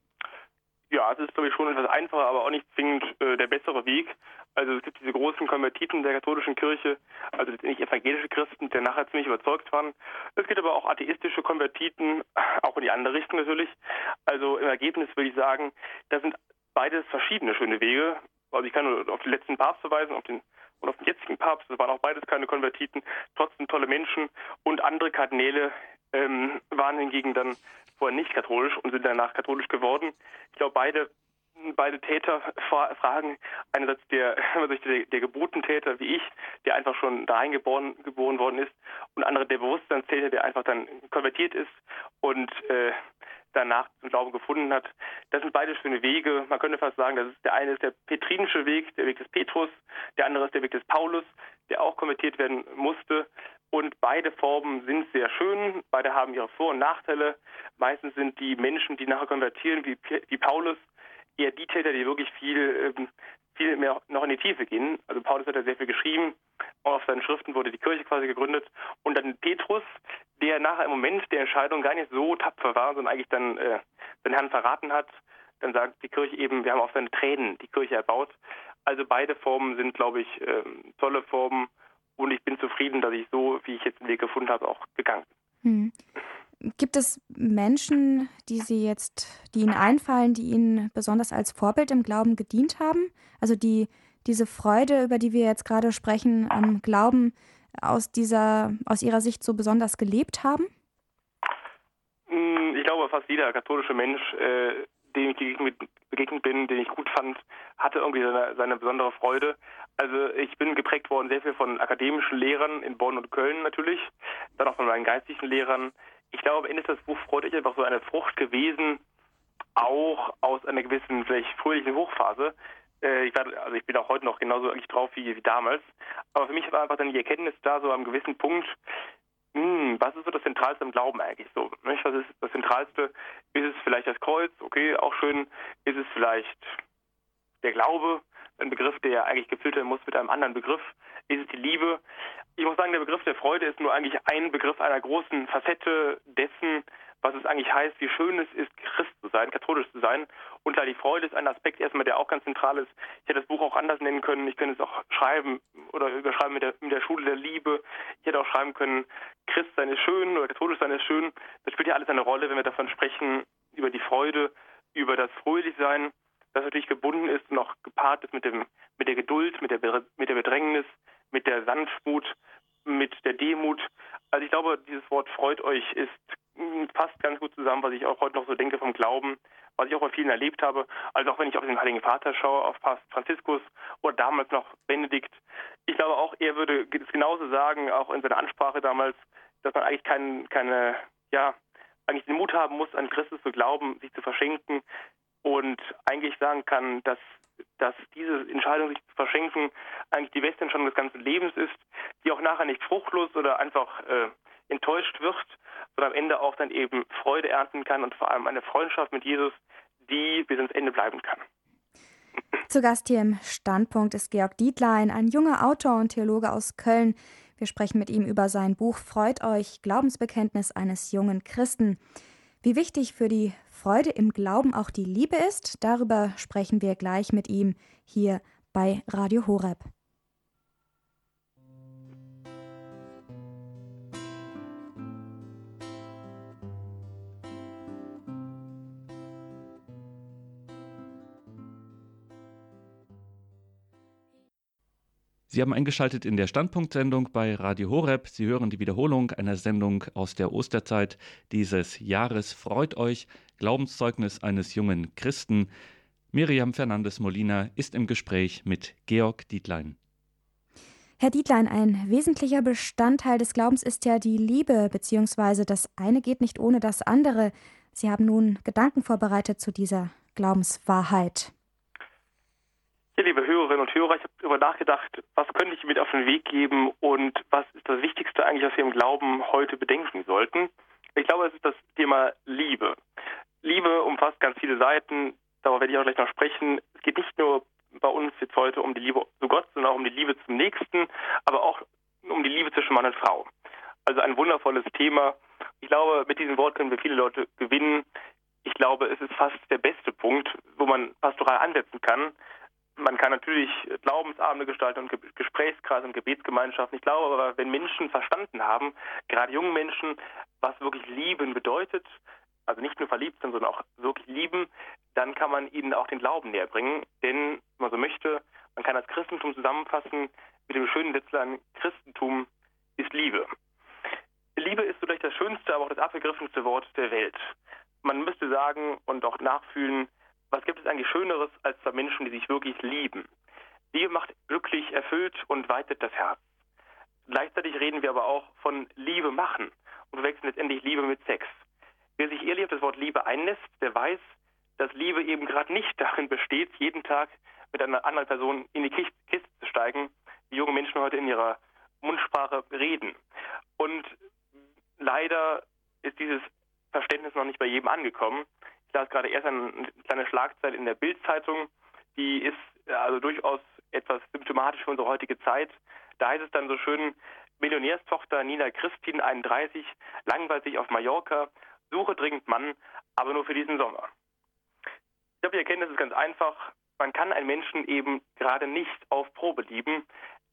Ja, es ist, glaube ich, schon etwas einfacher, aber auch nicht zwingend äh, der bessere Weg. Also es gibt diese großen Konvertiten der katholischen Kirche, also nicht evangelische Christen, die nachher ziemlich überzeugt waren. Es gibt aber auch atheistische Konvertiten, auch in die andere Richtung natürlich. Also im Ergebnis würde ich sagen, da sind beides verschiedene schöne Wege. Also ich kann nur auf den letzten Papst verweisen, auf den und auf den jetzigen Papst. Das waren auch beides keine Konvertiten, trotzdem tolle Menschen. Und andere Kardinäle ähm, waren hingegen dann vorher nicht katholisch und sind danach katholisch geworden. Ich glaube, beide beide Täter fragen einerseits der, [LAUGHS] der, der Geburtentäter wie ich, der einfach schon dahin geboren, geboren worden ist, und andere der Bewusstseinstäter, der einfach dann konvertiert ist und äh, danach zum Glauben gefunden hat. Das sind beide schöne Wege. Man könnte fast sagen, das ist der eine ist der petrinische Weg, der Weg des Petrus, der andere ist der Weg des Paulus, der auch konvertiert werden musste. Und beide Formen sind sehr schön, beide haben ihre Vor- und Nachteile. Meistens sind die Menschen, die nachher konvertieren, wie, wie Paulus, eher die Täter, die wirklich viel, ähm, viel mehr noch in die Tiefe gehen. Also Paulus hat ja sehr viel geschrieben, auf seinen Schriften wurde die Kirche quasi gegründet. Und dann Petrus, der nachher im Moment der Entscheidung gar nicht so tapfer war, sondern eigentlich dann äh, den Herrn verraten hat. Dann sagt die Kirche eben, wir haben auf seine Tränen die Kirche erbaut. Also beide Formen sind, glaube ich, äh, tolle Formen. Und ich bin zufrieden, dass ich so, wie ich jetzt den Weg gefunden habe, auch gegangen bin. Hm. Gibt es Menschen, die Sie jetzt, die Ihnen einfallen, die Ihnen besonders als Vorbild im Glauben gedient haben? Also die diese Freude, über die wir jetzt gerade sprechen, am Glauben aus dieser, aus Ihrer Sicht so besonders gelebt haben? Hm, ich glaube, fast jeder katholische Mensch, äh, dem ich begegnet bin, den ich gut fand, hatte irgendwie seine, seine besondere Freude. Also ich bin geprägt worden sehr viel von akademischen Lehrern in Bonn und Köln natürlich, dann auch von meinen geistlichen Lehrern. Ich glaube, am Ende ist das Buch Freut euch einfach so eine Frucht gewesen, auch aus einer gewissen, vielleicht fröhlichen Hochphase. Äh, ich, war, also ich bin auch heute noch genauso eigentlich drauf wie, wie damals. Aber für mich war einfach dann die Erkenntnis da, so am gewissen Punkt, hm, was ist so das Zentralste im Glauben eigentlich so? Nicht? Was ist das Zentralste? Ist es vielleicht das Kreuz? Okay, auch schön. Ist es vielleicht der Glaube? Ein Begriff, der eigentlich gefüllt werden muss mit einem anderen Begriff. Ist es die Liebe? Ich muss sagen, der Begriff der Freude ist nur eigentlich ein Begriff einer großen Facette dessen, was es eigentlich heißt, wie schön es ist, Christ zu sein, katholisch zu sein. Und da die Freude ist ein Aspekt erstmal, der auch ganz zentral ist. Ich hätte das Buch auch anders nennen können. Ich könnte es auch schreiben oder überschreiben mit der, mit der Schule der Liebe. Ich hätte auch schreiben können, Christ sein ist schön oder katholisch sein ist schön. Das spielt ja alles eine Rolle, wenn wir davon sprechen, über die Freude, über das Fröhlichsein, das natürlich gebunden ist und auch gepaart ist mit, dem, mit der Geduld, mit der, mit der Bedrängnis, mit der Sanftmut, mit der Demut. Also ich glaube, dieses Wort freut euch ist passt ganz gut zusammen, was ich auch heute noch so denke vom Glauben, was ich auch bei vielen erlebt habe. Also auch wenn ich auf den Heiligen Vater schaue, auf Papst Franziskus oder damals noch Benedikt. Ich glaube auch, er würde es genauso sagen, auch in seiner Ansprache damals, dass man eigentlich kein, keine, ja, eigentlich den Mut haben muss, an Christus zu glauben, sich zu verschenken und eigentlich sagen kann, dass, dass diese Entscheidung, sich zu verschenken, eigentlich die beste Entscheidung des ganzen Lebens ist, die auch nachher nicht fruchtlos oder einfach äh, enttäuscht wird, sondern am Ende auch dann eben Freude ernten kann und vor allem eine Freundschaft mit Jesus, die bis ins Ende bleiben kann. Zu Gast hier im Standpunkt ist Georg Dietlein, ein junger Autor und Theologe aus Köln. Wir sprechen mit ihm über sein Buch Freut euch, Glaubensbekenntnis eines jungen Christen. Wie wichtig für die Freude im Glauben auch die Liebe ist, darüber sprechen wir gleich mit ihm hier bei Radio Horeb. Sie haben eingeschaltet in der Standpunktsendung bei Radio Horeb. Sie hören die Wiederholung einer Sendung aus der Osterzeit dieses Jahres. Freut euch, Glaubenszeugnis eines jungen Christen. Miriam Fernandes Molina ist im Gespräch mit Georg Dietlein. Herr Dietlein, ein wesentlicher Bestandteil des Glaubens ist ja die Liebe, beziehungsweise das eine geht nicht ohne das andere. Sie haben nun Gedanken vorbereitet zu dieser Glaubenswahrheit. Ja, liebe Hörerinnen und Hörer, ich habe darüber nachgedacht, was könnte ich mit auf den Weg geben und was ist das Wichtigste eigentlich, was wir im Glauben heute bedenken sollten. Ich glaube, es ist das Thema Liebe. Liebe umfasst ganz viele Seiten, darüber werde ich auch gleich noch sprechen. Es geht nicht nur bei uns jetzt heute um die Liebe zu Gott, sondern auch um die Liebe zum Nächsten, aber auch um die Liebe zwischen Mann und Frau. Also ein wundervolles Thema. Ich glaube, mit diesem Wort können wir viele Leute gewinnen. Ich glaube, es ist fast der beste Punkt, wo man pastoral ansetzen kann, man kann natürlich Glaubensabende gestalten und Gesprächskreise und Gebetsgemeinschaften. Ich glaube aber, wenn Menschen verstanden haben, gerade junge Menschen, was wirklich lieben bedeutet, also nicht nur verliebt sind, sondern auch wirklich lieben, dann kann man ihnen auch den Glauben näher bringen. Denn, wenn man so möchte, man kann das Christentum zusammenfassen mit dem schönen Letztlein, Christentum ist Liebe. Liebe ist vielleicht das schönste, aber auch das abgegriffenste Wort der Welt. Man müsste sagen und auch nachfühlen, was gibt es eigentlich Schöneres als zwei Menschen, die sich wirklich lieben? Liebe macht glücklich, erfüllt und weitet das Herz. Gleichzeitig reden wir aber auch von Liebe machen und wechseln letztendlich Liebe mit Sex. Wer sich ehrlich auf das Wort Liebe einlässt, der weiß, dass Liebe eben gerade nicht [LAUGHS] darin besteht, jeden Tag mit einer anderen Person in die Kiste zu steigen, wie junge Menschen heute in ihrer Mundsprache reden. Und leider ist dieses Verständnis noch nicht bei jedem angekommen. Ich las gerade erst eine kleine Schlagzeile in der Bildzeitung, die ist also durchaus etwas symptomatisch für unsere heutige Zeit. Da heißt es dann so schön, Millionärstochter Nina Christin, 31, langweilt sich auf Mallorca, suche dringend Mann, aber nur für diesen Sommer. Ich glaube, die Erkenntnis ist ganz einfach. Man kann einen Menschen eben gerade nicht auf Probe lieben.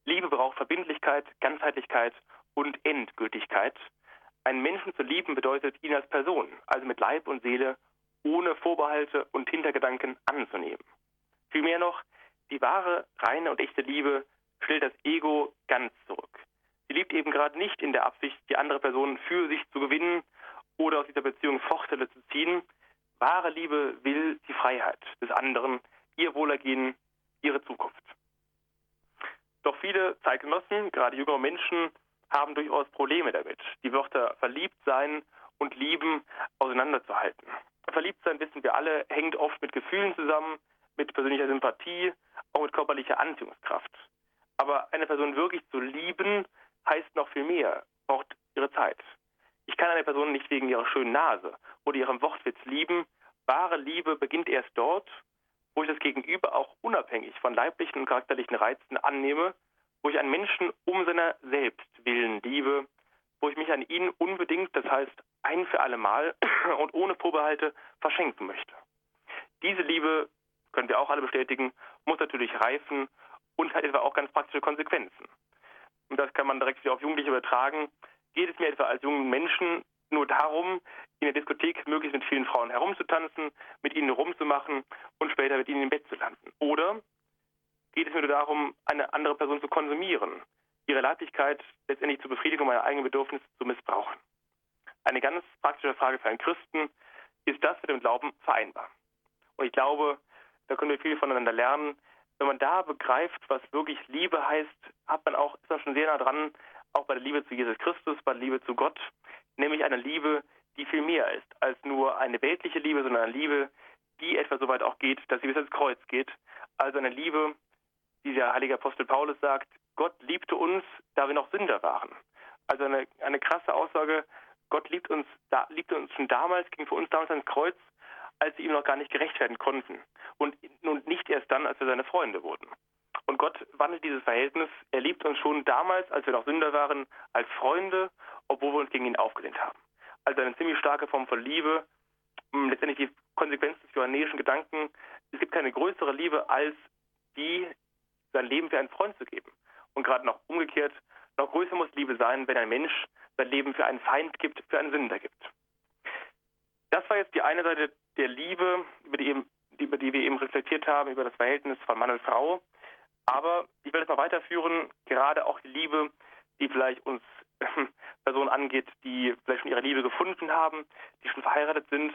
Liebe braucht Verbindlichkeit, Ganzheitlichkeit und Endgültigkeit. Einen Menschen zu lieben bedeutet, ihn als Person, also mit Leib und Seele, ohne Vorbehalte und Hintergedanken anzunehmen. Vielmehr noch, die wahre, reine und echte Liebe stellt das Ego ganz zurück. Sie liebt eben gerade nicht in der Absicht, die andere Person für sich zu gewinnen oder aus dieser Beziehung Vorteile zu ziehen. Wahre Liebe will die Freiheit des anderen, ihr Wohlergehen, ihre Zukunft. Doch viele Zeitgenossen, gerade jüngere Menschen, haben durchaus Probleme damit, die Wörter verliebt sein und lieben auseinanderzuhalten. Verliebt sein, wissen wir alle, hängt oft mit Gefühlen zusammen, mit persönlicher Sympathie, auch mit körperlicher Anziehungskraft. Aber eine Person wirklich zu lieben, heißt noch viel mehr, braucht ihre Zeit. Ich kann eine Person nicht wegen ihrer schönen Nase oder ihrem Wortwitz lieben. Wahre Liebe beginnt erst dort, wo ich das Gegenüber auch unabhängig von leiblichen und charakterlichen Reizen annehme, wo ich einen Menschen um seiner selbst willen liebe, wo ich mich an ihn unbedingt, das heißt ein für alle Mal [CLEARS THROAT] und ohne Vorbehalte verschenken möchte. Diese Liebe, können wir auch alle bestätigen, muss natürlich reifen und hat etwa auch ganz praktische Konsequenzen. Und das kann man direkt wieder auf Jugendliche übertragen. Geht es mir etwa als jungen Menschen nur darum, in der Diskothek möglichst mit vielen Frauen herumzutanzen, mit ihnen rumzumachen und später mit ihnen im Bett zu landen? Oder geht es mir nur darum, eine andere Person zu konsumieren, ihre Leiblichkeit letztendlich zur Befriedigung meiner eigenen Bedürfnisse zu missbrauchen? Eine ganz praktische Frage für einen Christen, ist das mit dem Glauben vereinbar? Und ich glaube, da können wir viel voneinander lernen. Wenn man da begreift, was wirklich Liebe heißt, hat man auch, ist man schon sehr nah dran, auch bei der Liebe zu Jesus Christus, bei der Liebe zu Gott, nämlich eine Liebe, die viel mehr ist als nur eine weltliche Liebe, sondern eine Liebe, die etwa so weit auch geht, dass sie bis ins Kreuz geht. Also eine Liebe, wie der heilige Apostel Paulus sagt, Gott liebte uns, da wir noch Sünder waren. Also eine, eine krasse Aussage, Gott liebt uns, da, liebte uns schon damals, ging für uns damals ans Kreuz, als wir ihm noch gar nicht gerecht werden konnten. Und, und nicht erst dann, als wir seine Freunde wurden. Und Gott wandelt dieses Verhältnis. Er liebt uns schon damals, als wir noch Sünder waren, als Freunde, obwohl wir uns gegen ihn aufgelehnt haben. Also eine ziemlich starke Form von Liebe. Hm, letztendlich die Konsequenz des johannäischen Gedanken. Es gibt keine größere Liebe, als die, sein Leben für einen Freund zu geben. Und gerade noch umgekehrt, noch größer muss Liebe sein, wenn ein Mensch sein Leben für einen Feind gibt, für einen Sünder gibt. Das war jetzt die eine Seite der Liebe, über die, eben, über die wir eben reflektiert haben, über das Verhältnis von Mann und Frau. Aber ich will es mal weiterführen, gerade auch die Liebe, die vielleicht uns [LAUGHS] Personen angeht, die vielleicht schon ihre Liebe gefunden haben, die schon verheiratet sind.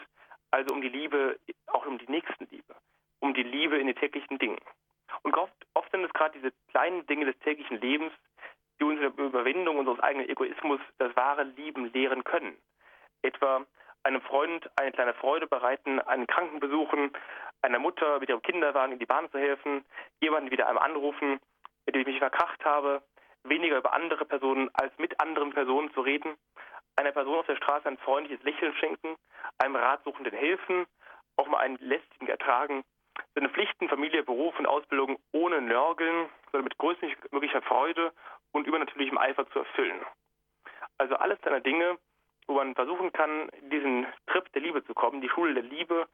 Also um die Liebe, auch um die Nächstenliebe, um die Liebe in den täglichen Dingen. Und oft, oft sind es gerade diese kleinen Dinge des täglichen Lebens, die uns in der Überwindung unseres eigenen Egoismus das wahre Lieben lehren können. Etwa einem Freund eine kleine Freude bereiten, einen Kranken besuchen, einer Mutter mit ihrem Kinderwagen in die Bahn zu helfen, jemanden wieder einmal anrufen, mit dem ich mich verkracht habe, weniger über andere Personen als mit anderen Personen zu reden, einer Person auf der Straße ein freundliches Lächeln schenken, einem Ratsuchenden helfen, auch mal einen lästigen ertragen, seine Pflichten, Familie, Beruf und Ausbildung ohne Nörgeln, sondern mit größtmöglicher Freude und übernatürlichem Eifer zu erfüllen. Also alles deiner Dinge, wo man versuchen kann, diesen Trip der Liebe zu kommen, die Schule der Liebe.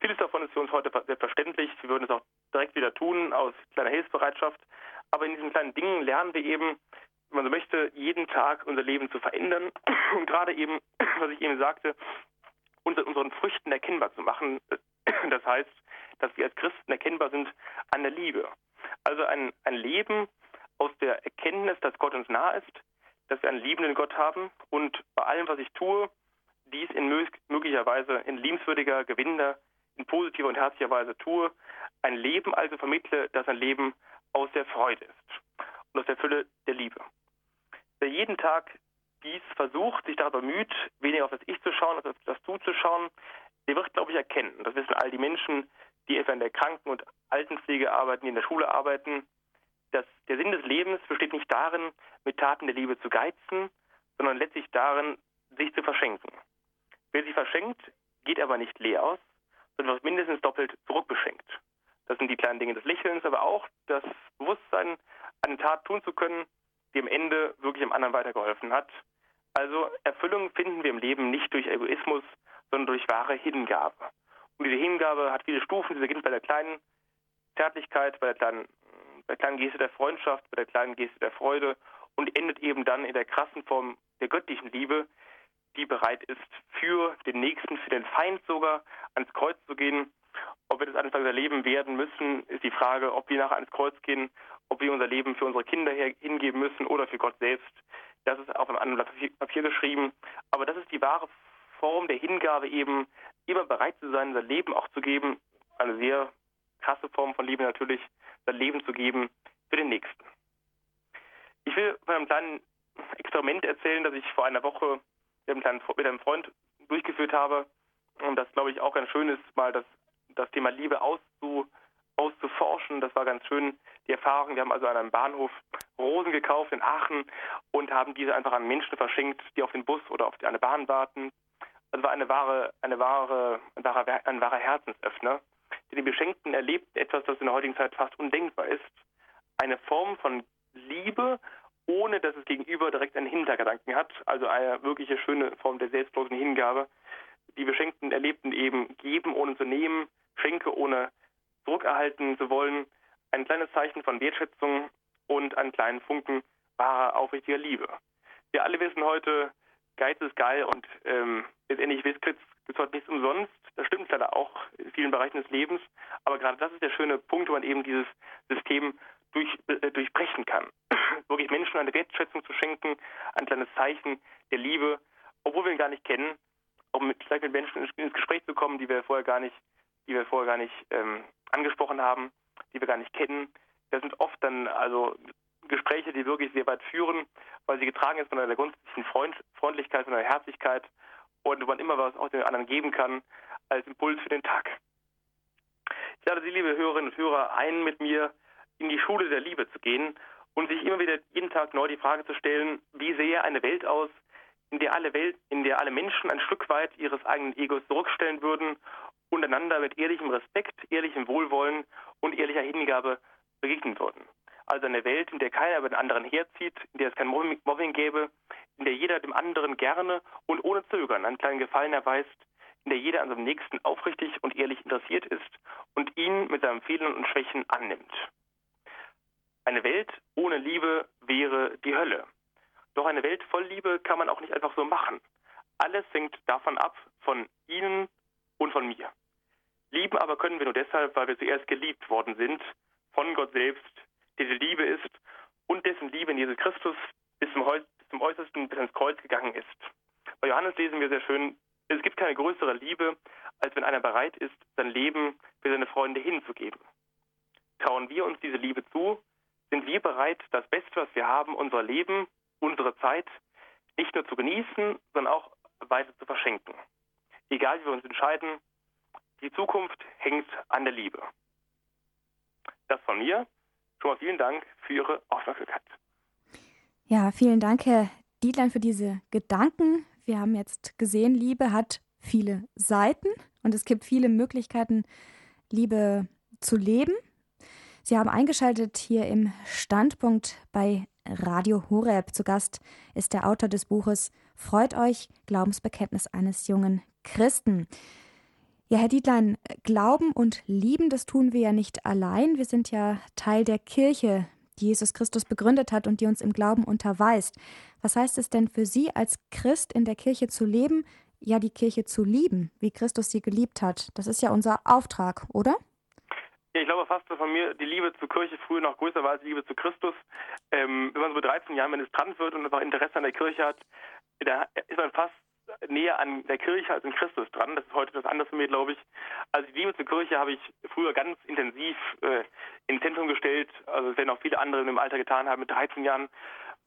Vieles davon ist für uns heute selbstverständlich. Wir würden es auch direkt wieder tun aus kleiner Hilfsbereitschaft. Aber in diesen kleinen Dingen lernen wir eben, wenn man so möchte, jeden Tag unser Leben zu verändern [CLEARS THROAT] und gerade eben, [CLEARS THROAT] was ich eben sagte, unseren Früchten erkennbar zu machen. [CLEARS THROAT] Das heißt, dass wir als Christen erkennbar sind an der Liebe. Also ein, ein Leben aus der Erkenntnis, dass Gott uns nah ist, dass wir einen liebenden Gott haben und bei allem, was ich tue, dies in möglicher in liebenswürdiger, gewinnender, in positiver und herzlicher Weise tue, ein Leben also vermittle, das ein Leben aus der Freude ist und aus der Fülle der Liebe. Wer jeden Tag dies versucht, sich daran bemüht, weniger auf das Ich zu schauen, als auf das Du zu schauen, der wird, glaube ich, erkennen. Das wissen all die Menschen, die etwa in der Kranken- und Altenpflege arbeiten, die in der Schule arbeiten, dass der Sinn des Lebens besteht nicht darin, mit Taten der Liebe zu geizen, sondern letztlich darin, sich zu verschenken. Wer sich verschenkt, geht aber nicht leer aus, sondern wird mindestens doppelt zurückbeschenkt. Das sind die kleinen Dinge des Lächelns, aber auch das Bewusstsein, eine Tat tun zu können, die am Ende wirklich dem anderen weitergeholfen hat. Also Erfüllung finden wir im Leben nicht durch Egoismus, sondern durch wahre Hingabe. Und diese Hingabe hat viele Stufen. Sie beginnt bei der kleinen Zärtlichkeit, bei der kleinen, bei der kleinen Geste der Freundschaft, bei der kleinen Geste der Freude und endet eben dann in der krassen Form der göttlichen Liebe, die bereit ist, für den Nächsten, für den Feind sogar ans Kreuz zu gehen. Ob wir das Tages erleben werden müssen, ist die Frage, ob wir nachher ans Kreuz gehen, ob wir unser Leben für unsere Kinder hingeben müssen oder für Gott selbst. Das ist auf einem anderen Blatt Papier geschrieben. Aber das ist die wahre Form der Hingabe eben, immer bereit zu sein, sein Leben auch zu geben. Eine sehr krasse Form von Liebe natürlich, sein Leben zu geben für den Nächsten. Ich will von einem kleinen Experiment erzählen, das ich vor einer Woche mit einem, mit einem Freund durchgeführt habe. Und das, glaube ich, auch ganz schön ist, mal das, das Thema Liebe auszu, auszuforschen. Das war ganz schön, die Erfahrung. Wir haben also an einem Bahnhof Rosen gekauft in Aachen und haben diese einfach an Menschen verschenkt, die auf den Bus oder auf eine Bahn warten. Also war eine wahre, eine wahre, ein wahrer, ein wahrer Herzensöffner. Denn die Beschenkten erlebten etwas, das in der heutigen Zeit fast undenkbar ist. Eine Form von Liebe, ohne dass es gegenüber direkt einen Hintergedanken hat. Also eine wirkliche schöne Form der selbstlosen Hingabe. Die Beschenkten erlebten eben geben ohne zu nehmen, Schenke ohne zurückerhalten zu wollen. Ein kleines Zeichen von Wertschätzung und einen kleinen Funken wahrer, aufrichtiger Liebe. Wir alle wissen heute, Geiz ist geil und ähm, letztendlich gibt es nichts umsonst. Das stimmt leider auch in vielen Bereichen des Lebens. Aber gerade das ist der schöne Punkt, wo man eben dieses System durch, äh, durchbrechen kann. [CLEARS THROAT] Wirklich Menschen eine Wertschätzung zu schenken, ein kleines Zeichen der Liebe, obwohl wir ihn gar nicht kennen, um mit, vielleicht mit Menschen ins Gespräch zu kommen, die wir vorher gar nicht, die wir vorher gar nicht ähm, angesprochen haben, die wir gar nicht kennen. Das sind oft dann also Gespräche, die wirklich sehr weit führen, weil sie getragen ist von einer grundsätzlichen Freund, Freundlichkeit, von einer Herzlichkeit und man immer was auch den anderen geben kann als Impuls für den Tag. Ich lade Sie, liebe Hörerinnen und Hörer, ein, mit mir in die Schule der Liebe zu gehen und sich immer wieder jeden Tag neu die Frage zu stellen, wie sähe eine Welt aus, in der alle Welt, in der alle Menschen ein Stück weit ihres eigenen Egos zurückstellen würden und einander mit ehrlichem Respekt, ehrlichem Wohlwollen und ehrlicher Hingabe begegnen würden. Also eine Welt, in der keiner über den anderen herzieht, in der es kein Mobbing gäbe, in der jeder dem anderen gerne und ohne Zögern einen kleinen Gefallen erweist, in der jeder an seinem Nächsten aufrichtig und ehrlich interessiert ist und ihn mit seinen Fehlern und Schwächen annimmt. Eine Welt ohne Liebe wäre die Hölle. Doch eine Welt voll Liebe kann man auch nicht einfach so machen. Alles hängt davon ab, von Ihnen und von mir. Lieben aber können wir nur deshalb, weil wir zuerst geliebt worden sind, von Gott selbst, der die Liebe ist und dessen Liebe in Jesus Christus bis zum, bis zum Äußersten bis ins Kreuz gegangen ist. Bei Johannes lesen wir sehr schön, es gibt keine größere Liebe, als wenn einer bereit ist, sein Leben für seine Freunde hinzugeben. Trauen wir uns diese Liebe zu, sind wir bereit, das Beste, was wir haben, unser Leben, unsere Zeit, nicht nur zu genießen, sondern auch weiter zu verschenken. Egal wie wir uns entscheiden, die Zukunft hängt an der Liebe. Das von mir. Schon mal vielen Dank für Ihre Aufmerksamkeit. Ja, vielen Dank, Herr Dietlein, für diese Gedanken. Wir haben jetzt gesehen, Liebe hat viele Seiten und es gibt viele Möglichkeiten, Liebe zu leben. Sie haben eingeschaltet hier im Standpunkt bei Radio Horeb. Zu Gast ist der Autor des Buches Freut euch, Glaubensbekenntnis eines jungen Christen. Ja, Herr Dietlein, Glauben und Lieben, das tun wir ja nicht allein. Wir sind ja Teil der Kirche, die Jesus Christus begründet hat und die uns im Glauben unterweist. Was heißt es denn für Sie als Christ in der Kirche zu leben, ja die Kirche zu lieben, wie Christus sie geliebt hat? Das ist ja unser Auftrag, oder? Ja, ich glaube fast, dass von mir die Liebe zur Kirche früher noch größer war als die Liebe zu Christus. Ähm, wenn man so mit 13 Jahren Ministrant wird und einfach Interesse an der Kirche hat, da ist man fast näher an der Kirche als in Christus dran. Das ist heute das andere für mich, glaube ich. Also die Liebe zur Kirche habe ich früher ganz intensiv äh, ins Zentrum gestellt. Also das werden auch viele andere im Alter getan haben mit 13 Jahren.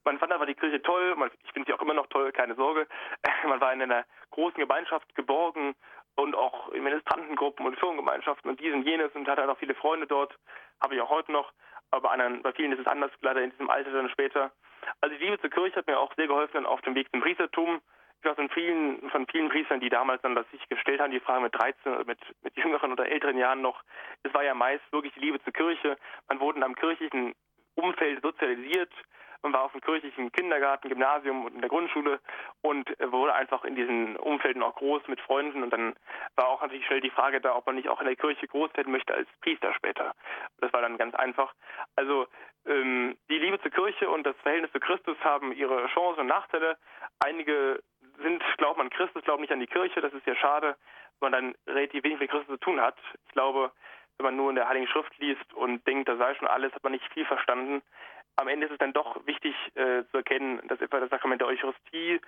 man fand aber die Kirche toll, man, ich finde sie auch immer noch toll, keine Sorge. [LAUGHS] Man war in einer großen Gemeinschaft geborgen und auch in Ministrantengruppen und Firmengemeinschaften und dies und jenes und hatte auch viele Freunde dort, habe ich auch heute noch, aber bei, anderen, bei vielen ist es anders, leider in diesem Alter dann später. Also die Liebe zur Kirche hat mir auch sehr geholfen dann auf dem Weg zum Priestertum. Weiß von vielen, von vielen Priestern, die damals dann das sich gestellt haben, die Frage mit 13 oder mit, mit jüngeren oder älteren Jahren noch, es war ja meist wirklich die Liebe zur Kirche. Man wurde in einem kirchlichen Umfeld sozialisiert, man war auf dem kirchlichen Kindergarten, Gymnasium und in der Grundschule und wurde einfach in diesen Umfelden auch groß mit Freunden. Und dann war auch natürlich schnell die Frage da, ob man nicht auch in der Kirche groß werden möchte als Priester später. Das war dann ganz einfach. Also ähm, die Liebe zur Kirche und das Verhältnis zu Christus haben ihre Chancen und Nachteile. Einige sind, glauben an Christus, glauben nicht an die Kirche. Das ist ja schade, weil man dann relativ wenig mit Christus zu tun hat. Ich glaube, wenn man nur in der Heiligen Schrift liest und denkt, da sei schon alles, hat man nicht viel verstanden am Ende ist es dann doch wichtig äh, zu erkennen, dass etwa das Sakrament der Eucharistie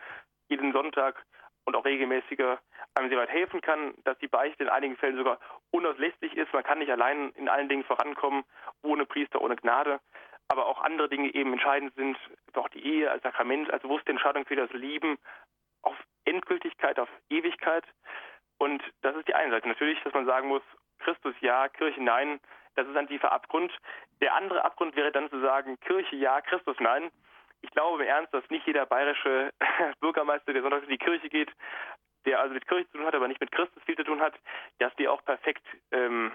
jeden Sonntag und auch regelmäßiger einem sehr weit helfen kann, dass die Beichte in einigen Fällen sogar unauslässlich ist. Man kann nicht allein in allen Dingen vorankommen, ohne Priester, ohne Gnade. Aber auch andere Dinge eben entscheidend sind, auch die Ehe als Sakrament, als bewusste Entscheidung für das Lieben auf Endgültigkeit, auf Ewigkeit. Und das ist die eine Seite. Natürlich, dass man sagen muss, Christus ja, Kirche nein, das ist ein tiefer Abgrund. Der andere Abgrund wäre dann zu sagen, Kirche ja, Christus nein. Ich glaube im Ernst, dass nicht jeder bayerische [LAUGHS] Bürgermeister, der sonntags in die Kirche geht, der also mit Kirche zu tun hat, aber nicht mit Christus viel zu tun hat, dass die auch perfekt ähm,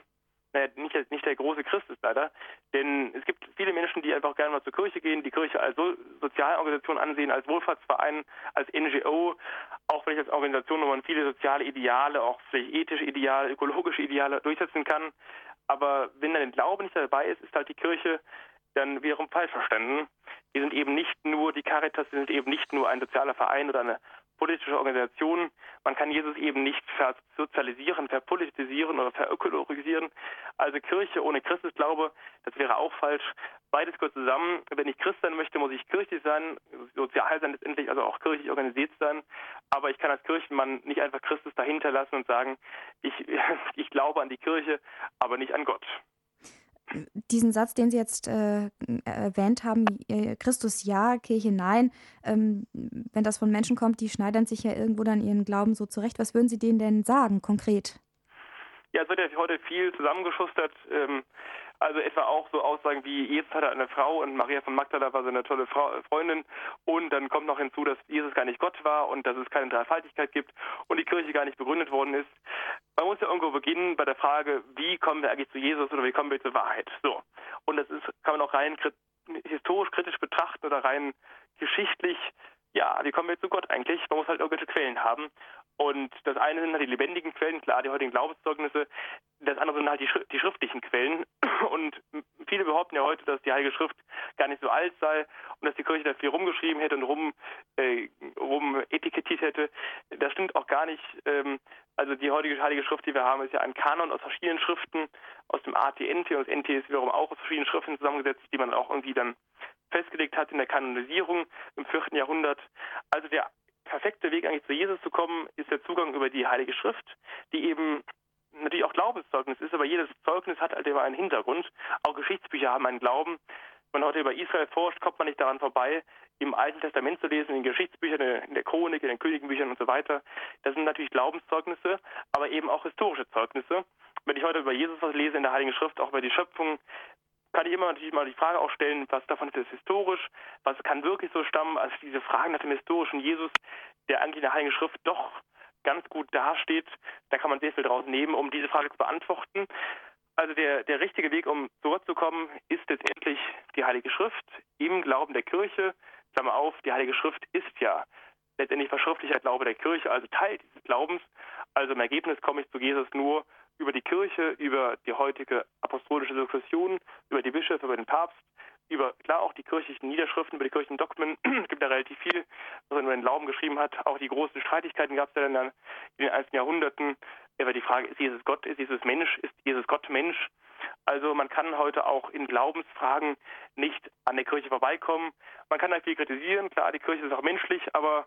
naja, nicht, nicht der große Christ ist leider. Denn es gibt viele Menschen, die einfach gerne mal zur Kirche gehen, die Kirche als so Sozialorganisation ansehen, als Wohlfahrtsverein, als NGO, auch vielleicht als Organisation, wo man viele soziale Ideale, auch vielleicht ethische Ideale, ökologische Ideale durchsetzen kann. Aber wenn dann der Glaube nicht dabei ist, ist halt die Kirche dann wiederum falsch verstanden. Die sind eben nicht nur, die Caritas sind eben nicht nur ein sozialer Verein oder eine politische Organisation. Man kann Jesus eben nicht versozialisieren, verpolitisieren oder verökologisieren. Also Kirche ohne Christusglaube, das wäre auch falsch. Beides gehört zusammen. Wenn ich Christ sein möchte, muss ich kirchlich sein, sozial sein letztendlich, also auch kirchlich organisiert sein. Aber ich kann als Kirchenmann nicht einfach Christus dahinter lassen und sagen, ich, [LAUGHS] ich glaube an die Kirche, aber nicht an Gott diesen Satz, den Sie jetzt äh, erwähnt haben, Christus ja, Kirche nein, ähm, wenn das von Menschen kommt, die schneidern sich ja irgendwo dann ihren Glauben so zurecht. Was würden Sie denen denn sagen, konkret? Ja, es wird ja heute viel zusammengeschustert. Ähm, also etwa auch so Aussagen wie, Jesus hatte eine Frau und Maria von Magdala war so eine tolle Frau, Freundin. Und dann kommt noch hinzu, dass Jesus gar nicht Gott war und dass es keine Dreifaltigkeit gibt und die Kirche gar nicht begründet worden ist. Man muss ja irgendwo beginnen bei der Frage, wie kommen wir eigentlich zu Jesus oder wie kommen wir zur Wahrheit? So. Und das ist, kann man auch rein historisch kritisch betrachten oder rein geschichtlich ja, wie kommen wir zu Gott eigentlich? Man muss halt irgendwelche Quellen haben. Und das eine sind halt die lebendigen Quellen, klar, die heutigen Glaubenszeugnisse. Das andere sind halt die, die schriftlichen Quellen. [CLEARS THROAT] Und viele behaupten ja heute, dass die Heilige Schrift gar nicht so alt sei und dass die Kirche da viel rumgeschrieben hätte und rum, äh, rum etikettiert hätte. Das stimmt auch gar nicht. Ähm, also die heutige Heilige Schrift, die wir haben, ist ja ein Kanon aus verschiedenen Schriften, aus dem ATNT und das NT ist wiederum auch aus verschiedenen Schriften zusammengesetzt, die man auch irgendwie dann festgelegt hat in der Kanonisierung im vierten Jahrhundert. Also der perfekte Weg eigentlich zu Jesus zu kommen, ist der Zugang über die Heilige Schrift, die eben natürlich auch Glaubenszeugnis ist, aber jedes Zeugnis hat halt immer einen Hintergrund. Auch Geschichtsbücher haben einen Glauben. Wenn man heute über Israel forscht, kommt man nicht daran vorbei, im Alten Testament zu lesen, in den Geschichtsbüchern, in der Chronik, in den Königenbüchern und so weiter. Das sind natürlich Glaubenszeugnisse, aber eben auch historische Zeugnisse. Wenn ich heute über Jesus was lese in der Heiligen Schrift, auch über die Schöpfung, kann ich immer natürlich mal die Frage auch stellen, was davon ist jetzt historisch, was kann wirklich so stammen, also diese Fragen nach dem historischen Jesus, der eigentlich in der Heiligen Schrift doch ganz gut dasteht, da kann man sehr viel draus nehmen, um diese Frage zu beantworten. Also der, der richtige Weg, um dort zu kommen, ist letztendlich die Heilige Schrift im Glauben der Kirche. Klammer auf, die Heilige Schrift ist ja letztendlich verschriftlicher Glaube der Kirche, also Teil dieses Glaubens. Also im Ergebnis komme ich zu Jesus nur über die Kirche, über die heutige apostolische Sukzession, über die Bischöfe, über den Papst, über klar auch die kirchlichen Niederschriften, über die kirchlichen Dogmen. [CLEARS THROAT] es gibt da relativ viel, was er über den Glauben geschrieben hat. Auch die großen Streitigkeiten gab es ja dann in den einzelnen Jahrhunderten über die Frage, ist Jesus Gott, ist Jesus Mensch, ist Jesus Gott Mensch? Also man kann heute auch in Glaubensfragen nicht an der Kirche vorbeikommen. Man kann da viel kritisieren, klar, die Kirche ist auch menschlich, aber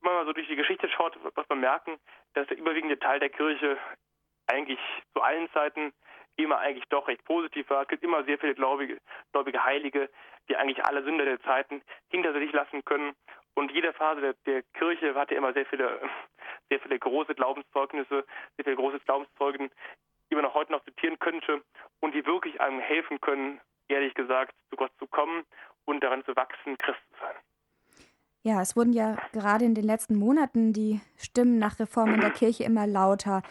wenn man mal so durch die Geschichte schaut, wird man merken, dass der überwiegende Teil der Kirche eigentlich zu allen Zeiten immer eigentlich doch recht positiv war. Es gibt immer sehr viele gläubige, gläubige Heilige, die eigentlich alle Sünder der Zeiten hinter sich lassen können. Und jede Phase der, der Kirche hatte immer sehr viele, [LAUGHS] sehr viele große Glaubenszeugnisse, sehr viele große Glaubenszeugen, die man auch heute noch zitieren könnte und die wirklich einem helfen können, ehrlich gesagt, zu Gott zu kommen und daran zu wachsen, Christ zu sein. Ja, es wurden ja gerade in den letzten Monaten die Stimmen nach Reform in der [CLEARS THROAT] Kirche immer lauter.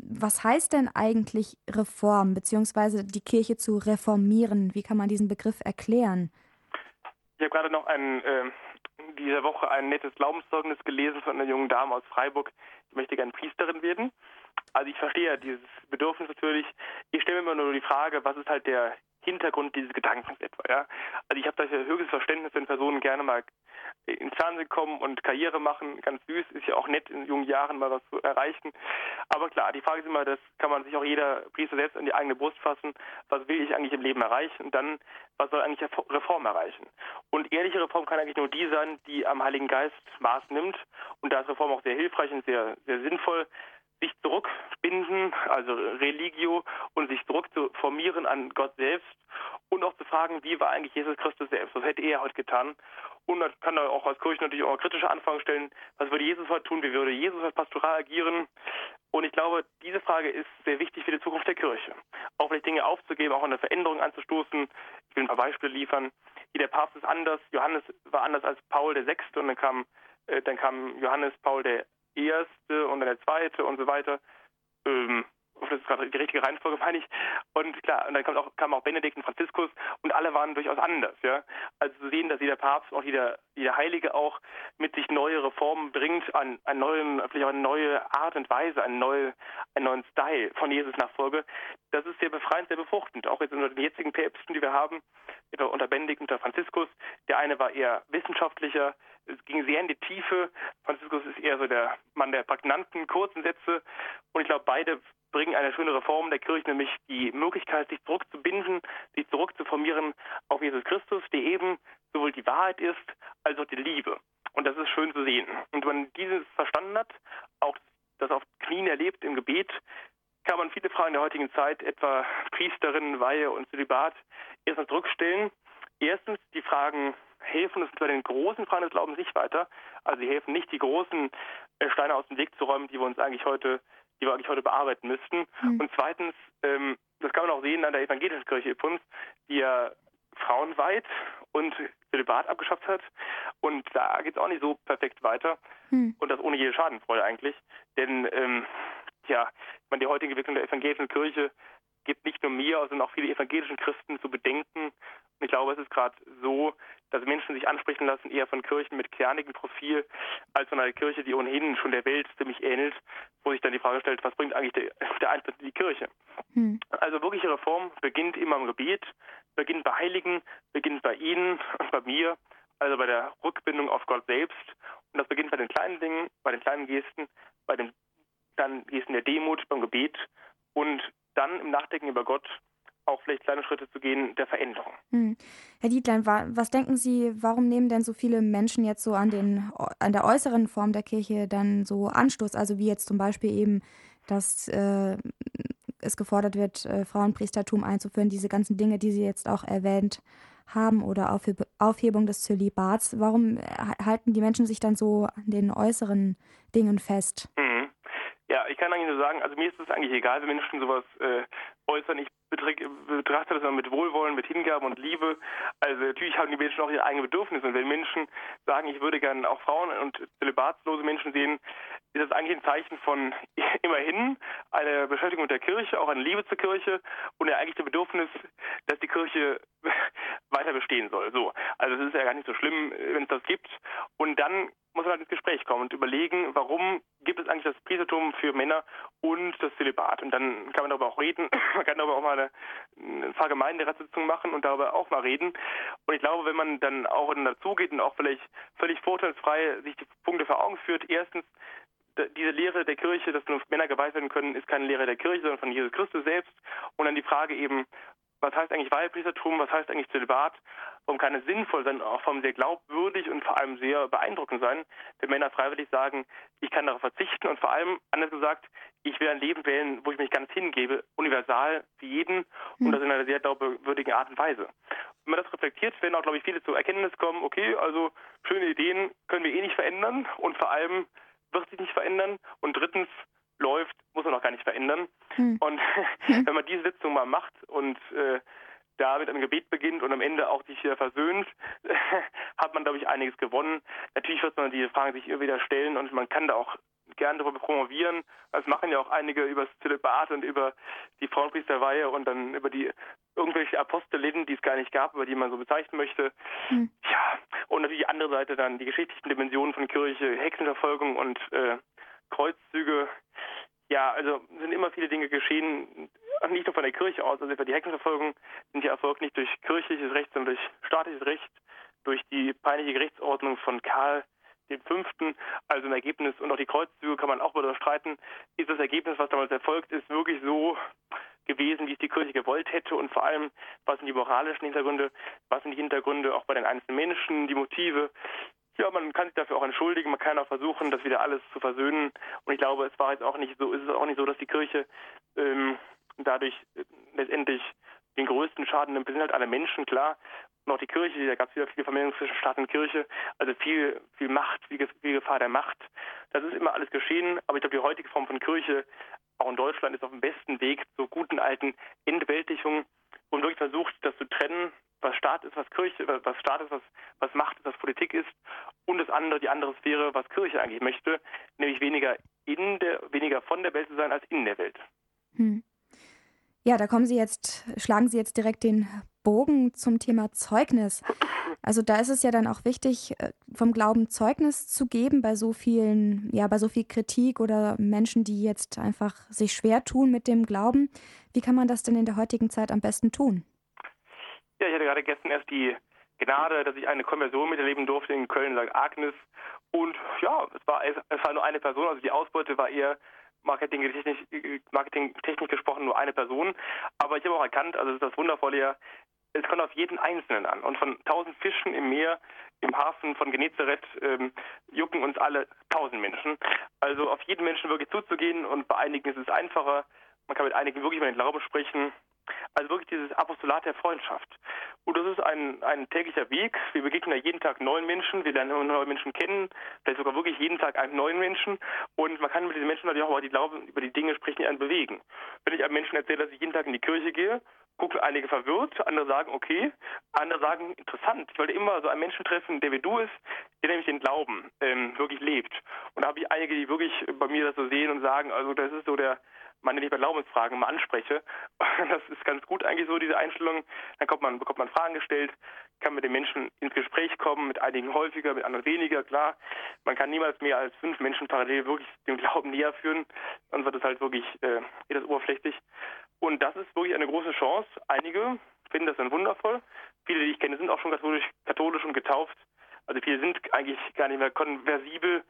Was heißt denn eigentlich Reform, beziehungsweise die Kirche zu reformieren? Wie kann man diesen Begriff erklären? Ich habe gerade noch ein, äh, diese Woche ein nettes Glaubenszeugnis gelesen von einer jungen Dame aus Freiburg, die möchte gerne Priesterin werden. Also ich verstehe dieses Bedürfnis natürlich. Ich stelle mir immer nur die Frage, was ist halt der Hintergrund dieses Gedankens etwa. Ja? Also ich habe da höchstes Verständnis, wenn Personen gerne mal ins Fernsehen kommen und Karriere machen. Ganz süß, ist ja auch nett in jungen Jahren mal was zu erreichen. Aber klar, die Frage ist immer, das kann man sich auch jeder Priester selbst an die eigene Brust fassen. Was will ich eigentlich im Leben erreichen? Und dann, was soll eigentlich Reform erreichen? Und ehrliche Reform kann eigentlich nur die sein, die am Heiligen Geist Maß nimmt. Und da ist Reform auch sehr hilfreich und sehr, sehr sinnvoll sich zurückbinden, also Religio, und sich zurückzuformieren an Gott selbst und auch zu fragen, wie war eigentlich Jesus Christus selbst? Was hätte er heute getan? Und man kann da auch als Kirche natürlich auch kritische Anfragen stellen, was würde Jesus heute tun? Wie würde Jesus als pastoral agieren? Und ich glaube, diese Frage ist sehr wichtig für die Zukunft der Kirche. Auch vielleicht Dinge aufzugeben, auch eine Veränderung anzustoßen. Ich will ein paar Beispiele liefern. Jeder Papst ist anders. Johannes war anders als Paul der Sechste und dann kam, äh, dann kam Johannes Paul der erste und dann der zweite und so weiter. Ähm, das ist gerade die richtige Reihenfolge, [LAUGHS] meine ich. Und klar, und dann kam auch, kam auch Benedikt und Franziskus und alle waren durchaus anders. Ja? Also zu sehen, dass jeder Papst, auch jeder, jeder Heilige auch mit sich neue Reformen bringt, an, an neuen, vielleicht auch eine neue Art und Weise, einen, neue, einen neuen Style von Jesus Nachfolge, das ist sehr befreiend, sehr befruchtend. Auch jetzt unter den jetzigen Päpsten, die wir haben, unter Benedikt und unter Franziskus. Der eine war eher wissenschaftlicher, es ging sehr in die Tiefe. Franziskus ist eher so der Mann der prägnanten, kurzen Sätze. Und ich glaube, beide bringen eine schöne Reform der Kirche, nämlich die Möglichkeit, sich zurückzubinden, sich zurückzuformieren auf Jesus Christus, der eben sowohl die Wahrheit ist, als auch die Liebe. Und das ist schön zu sehen. Und wenn man dieses verstanden hat, auch das auf Knien erlebt im Gebet, kann man viele Fragen der heutigen Zeit, etwa Priesterinnen, Weihe und Zölibat, erstmal zurückstellen. Erstens die Fragen helfen uns bei den großen Fragen des Glaubens nicht weiter. Also sie helfen nicht, die großen äh, Steine aus dem Weg zu räumen, die wir uns eigentlich heute, die wir eigentlich heute bearbeiten müssten. Mhm. Und zweitens, ähm, das kann man auch sehen an der evangelischen Kirche Ippons, die ja frauenweit und Zölibat abgeschafft hat. Und da geht es auch nicht so perfekt weiter. Mhm. Und das ohne jede Schadenfreude eigentlich. Denn ähm, ja, ich meine, die heutige Entwicklung der evangelischen Kirche gibt nicht nur mir, sondern auch viele evangelischen Christen zu bedenken. Und ich glaube, es ist gerade so, dass Menschen sich ansprechen lassen, eher von Kirchen mit kernigem Profil, als von einer Kirche, die ohnehin schon der Welt ziemlich ähnelt, wo sich dann die Frage stellt, was bringt eigentlich der, [LAUGHS] der Eintritt in die Kirche? Hm. Also wirkliche Reform beginnt immer im Gebet, beginnt bei Heiligen, beginnt bei Ihnen und bei mir, also bei der Rückbindung auf Gott selbst. Und das beginnt bei den kleinen Dingen, bei den kleinen Gesten, bei den dann Gesten der Demut, beim Gebet und dann im Nachdenken über Gott auch vielleicht kleine Schritte zu gehen der Veränderung. Hm. Herr Dietlein, was denken Sie, warum nehmen denn so viele Menschen jetzt so an, den, an der äußeren Form der Kirche dann so Anstoß? Also wie jetzt zum Beispiel eben, dass äh, es gefordert wird, äh, Frauenpriestertum einzuführen, diese ganzen Dinge, die Sie jetzt auch erwähnt haben oder Aufheb Aufhebung des Zölibats. Warum äh, halten die Menschen sich dann so an den äußeren Dingen fest? Mhm. Ja, ich kann eigentlich nur sagen, also mir ist es eigentlich egal, wenn Menschen sowas äh, äußern. Ich betrachte das immer mit Wohlwollen, mit Hingabe und Liebe. Also natürlich haben die Menschen auch ihre eigenen Bedürfnisse. Und wenn Menschen sagen, ich würde gerne auch Frauen und zölibatslose Menschen sehen, ist das eigentlich ein Zeichen von [LAUGHS] immerhin einer Beschäftigung mit der Kirche, auch eine Liebe zur Kirche und ja eigentlich dem Bedürfnis, dass die Kirche [LAUGHS] weiter bestehen soll. So, also es ist ja gar nicht so schlimm, wenn es das gibt. Und dann muss man halt ins Gespräch kommen und überlegen, warum gibt es eigentlich das Priestertum für Männer und das Zölibat. Und dann kann man darüber auch reden. [CLEARS THROAT] Man kann darüber auch mal eine, eine Vergemeinderatssitzung machen und darüber auch mal reden. Und ich glaube, wenn man dann auch dazugeht und auch vielleicht völlig vorteilsfrei sich die Punkte vor Augen führt, erstens, diese Lehre der Kirche, dass nur Männer geweiht werden können, ist keine Lehre der Kirche, sondern von Jesus Christus selbst. Und dann die Frage eben, was heißt eigentlich Weihpriestertum, was heißt eigentlich Zölibat, warum kann es sinnvoll sein, auch vom sehr glaubwürdig und vor allem sehr beeindruckend sein, wenn Männer freiwillig sagen, ich kann darauf verzichten und vor allem, anders gesagt, ich will ein Leben wählen, wo ich mich ganz hingebe, universal für jeden und das in einer sehr glaubwürdigen Art und Weise. Wenn man das reflektiert, werden auch, glaube ich, viele zur Erkenntnis kommen, okay, also schöne Ideen können wir eh nicht verändern und vor allem wird sich nicht verändern und drittens, läuft, muss man auch gar nicht verändern. Hm. Und [LAUGHS] wenn man diese Sitzung mal macht und äh, da mit einem Gebet beginnt und am Ende auch sich wieder versöhnt, [LAUGHS] hat man, glaube ich, einiges gewonnen. Natürlich wird man diese Fragen sich immer wieder stellen und man kann da auch gerne darüber promovieren. Das machen ja auch einige über das Zölibat und über die Frauenpriesterweihe und dann über die irgendwelche Apostelinnen, die es gar nicht gab, über die man so bezeichnen möchte. Hm. Ja, und natürlich die andere Seite dann die geschichtlichen Dimensionen von Kirche, Hexenverfolgung und äh, Kreuzzüge. Ja, also sind immer viele Dinge geschehen, nicht nur von der Kirche aus. Also die Hexenverfolgung sind ja erfolgt nicht durch kirchliches Recht, sondern durch staatliches Recht, durch die peinliche Gerichtsordnung von Karl dem Fünften, also im Ergebnis, und auch die Kreuzzüge kann man auch wieder streiten, ist das Ergebnis, was damals erfolgt ist, wirklich so gewesen, wie es die Kirche gewollt hätte? Und vor allem, was sind die moralischen Hintergründe, was sind die Hintergründe auch bei den einzelnen Menschen, die Motive, ja, man kann sich dafür auch entschuldigen, man kann auch versuchen, das wieder alles zu versöhnen. Und ich glaube, es war jetzt auch nicht so, ist es auch nicht so, dass die Kirche ähm, dadurch äh, letztendlich den größten Schaden nimmt. Es sind halt alle Menschen, klar. Und auch die Kirche, da gab es wieder viele Vermengung zwischen Staat und Kirche, also viel, viel Macht, viel, viel Gefahr der Macht. Das ist immer alles geschehen, aber ich glaube, die heutige Form von Kirche, auch in Deutschland, ist auf dem besten Weg zur guten alten Entwältigung und wirklich versucht, das zu trennen, was Staat ist, was Kirche, was Staat ist, was, was Macht ist, was Politik ist und das andere, die andere Sphäre, was Kirche eigentlich möchte, nämlich weniger in der, weniger von der Welt zu sein als in der Welt. Hm. Ja, da kommen Sie jetzt, schlagen Sie jetzt direkt den Bogen zum Thema Zeugnis. Also da ist es ja dann auch wichtig, äh, vom Glauben Zeugnis zu geben bei so vielen, ja, bei so viel Kritik oder Menschen, die jetzt einfach sich schwer tun mit dem Glauben. Wie kann man das denn in der heutigen Zeit am besten tun? Ja, ich hatte gerade gestern erst die Gnade, dass ich eine Konversion miterleben durfte in Köln, St. Agnes. Und ja, es war, es war nur eine Person, also die Ausbeute war eher marketingtechnisch Marketing gesprochen nur eine Person. Aber ich habe auch erkannt, also das ist das Wundervolle ja, es kommt auf jeden Einzelnen an. Und von tausend Fischen im Meer, im Hafen von Genezareth ähm, jucken uns alle tausend Menschen. Also auf jeden Menschen wirklich zuzugehen und bei einigen ist es einfacher. Man kann mit einigen wirklich über den Glauben sprechen. Also wirklich dieses Apostolat der Freundschaft. Und das ist ein, ein täglicher Weg. Wir begegnen ja jeden Tag neuen Menschen, wir lernen neue Menschen kennen, vielleicht sogar wirklich jeden Tag einen neuen Menschen. Und man kann mit diesen Menschen natürlich auch über die, Glauben, über die Dinge sprechen, die einen bewegen. Wenn ich einem Menschen erzähle, dass ich jeden Tag in die Kirche gehe, gucken einige verwirrt, andere sagen, okay, andere sagen, interessant. Ich wollte immer so einen Menschen treffen, der wie du ist, der nämlich den Glauben ähm, wirklich lebt. Und da habe ich einige, die wirklich bei mir das so sehen und sagen, also das ist so der meine nicht bei Glaubensfragen mal anspreche. [LAUGHS] Das ist ganz gut eigentlich so, diese Einstellung. Dann kommt man, bekommt man Fragen gestellt, kann mit den Menschen ins Gespräch kommen, mit einigen häufiger, mit anderen weniger, klar. Man kann niemals mehr als fünf Menschen parallel wirklich dem Glauben näher führen, dann wird es halt wirklich äh, etwas oberflächlich. Und das ist wirklich eine große Chance. Einige finden das dann wundervoll. Viele, die ich kenne, sind auch schon katholisch, katholisch und getauft. Also viele sind eigentlich gar nicht mehr konversibel.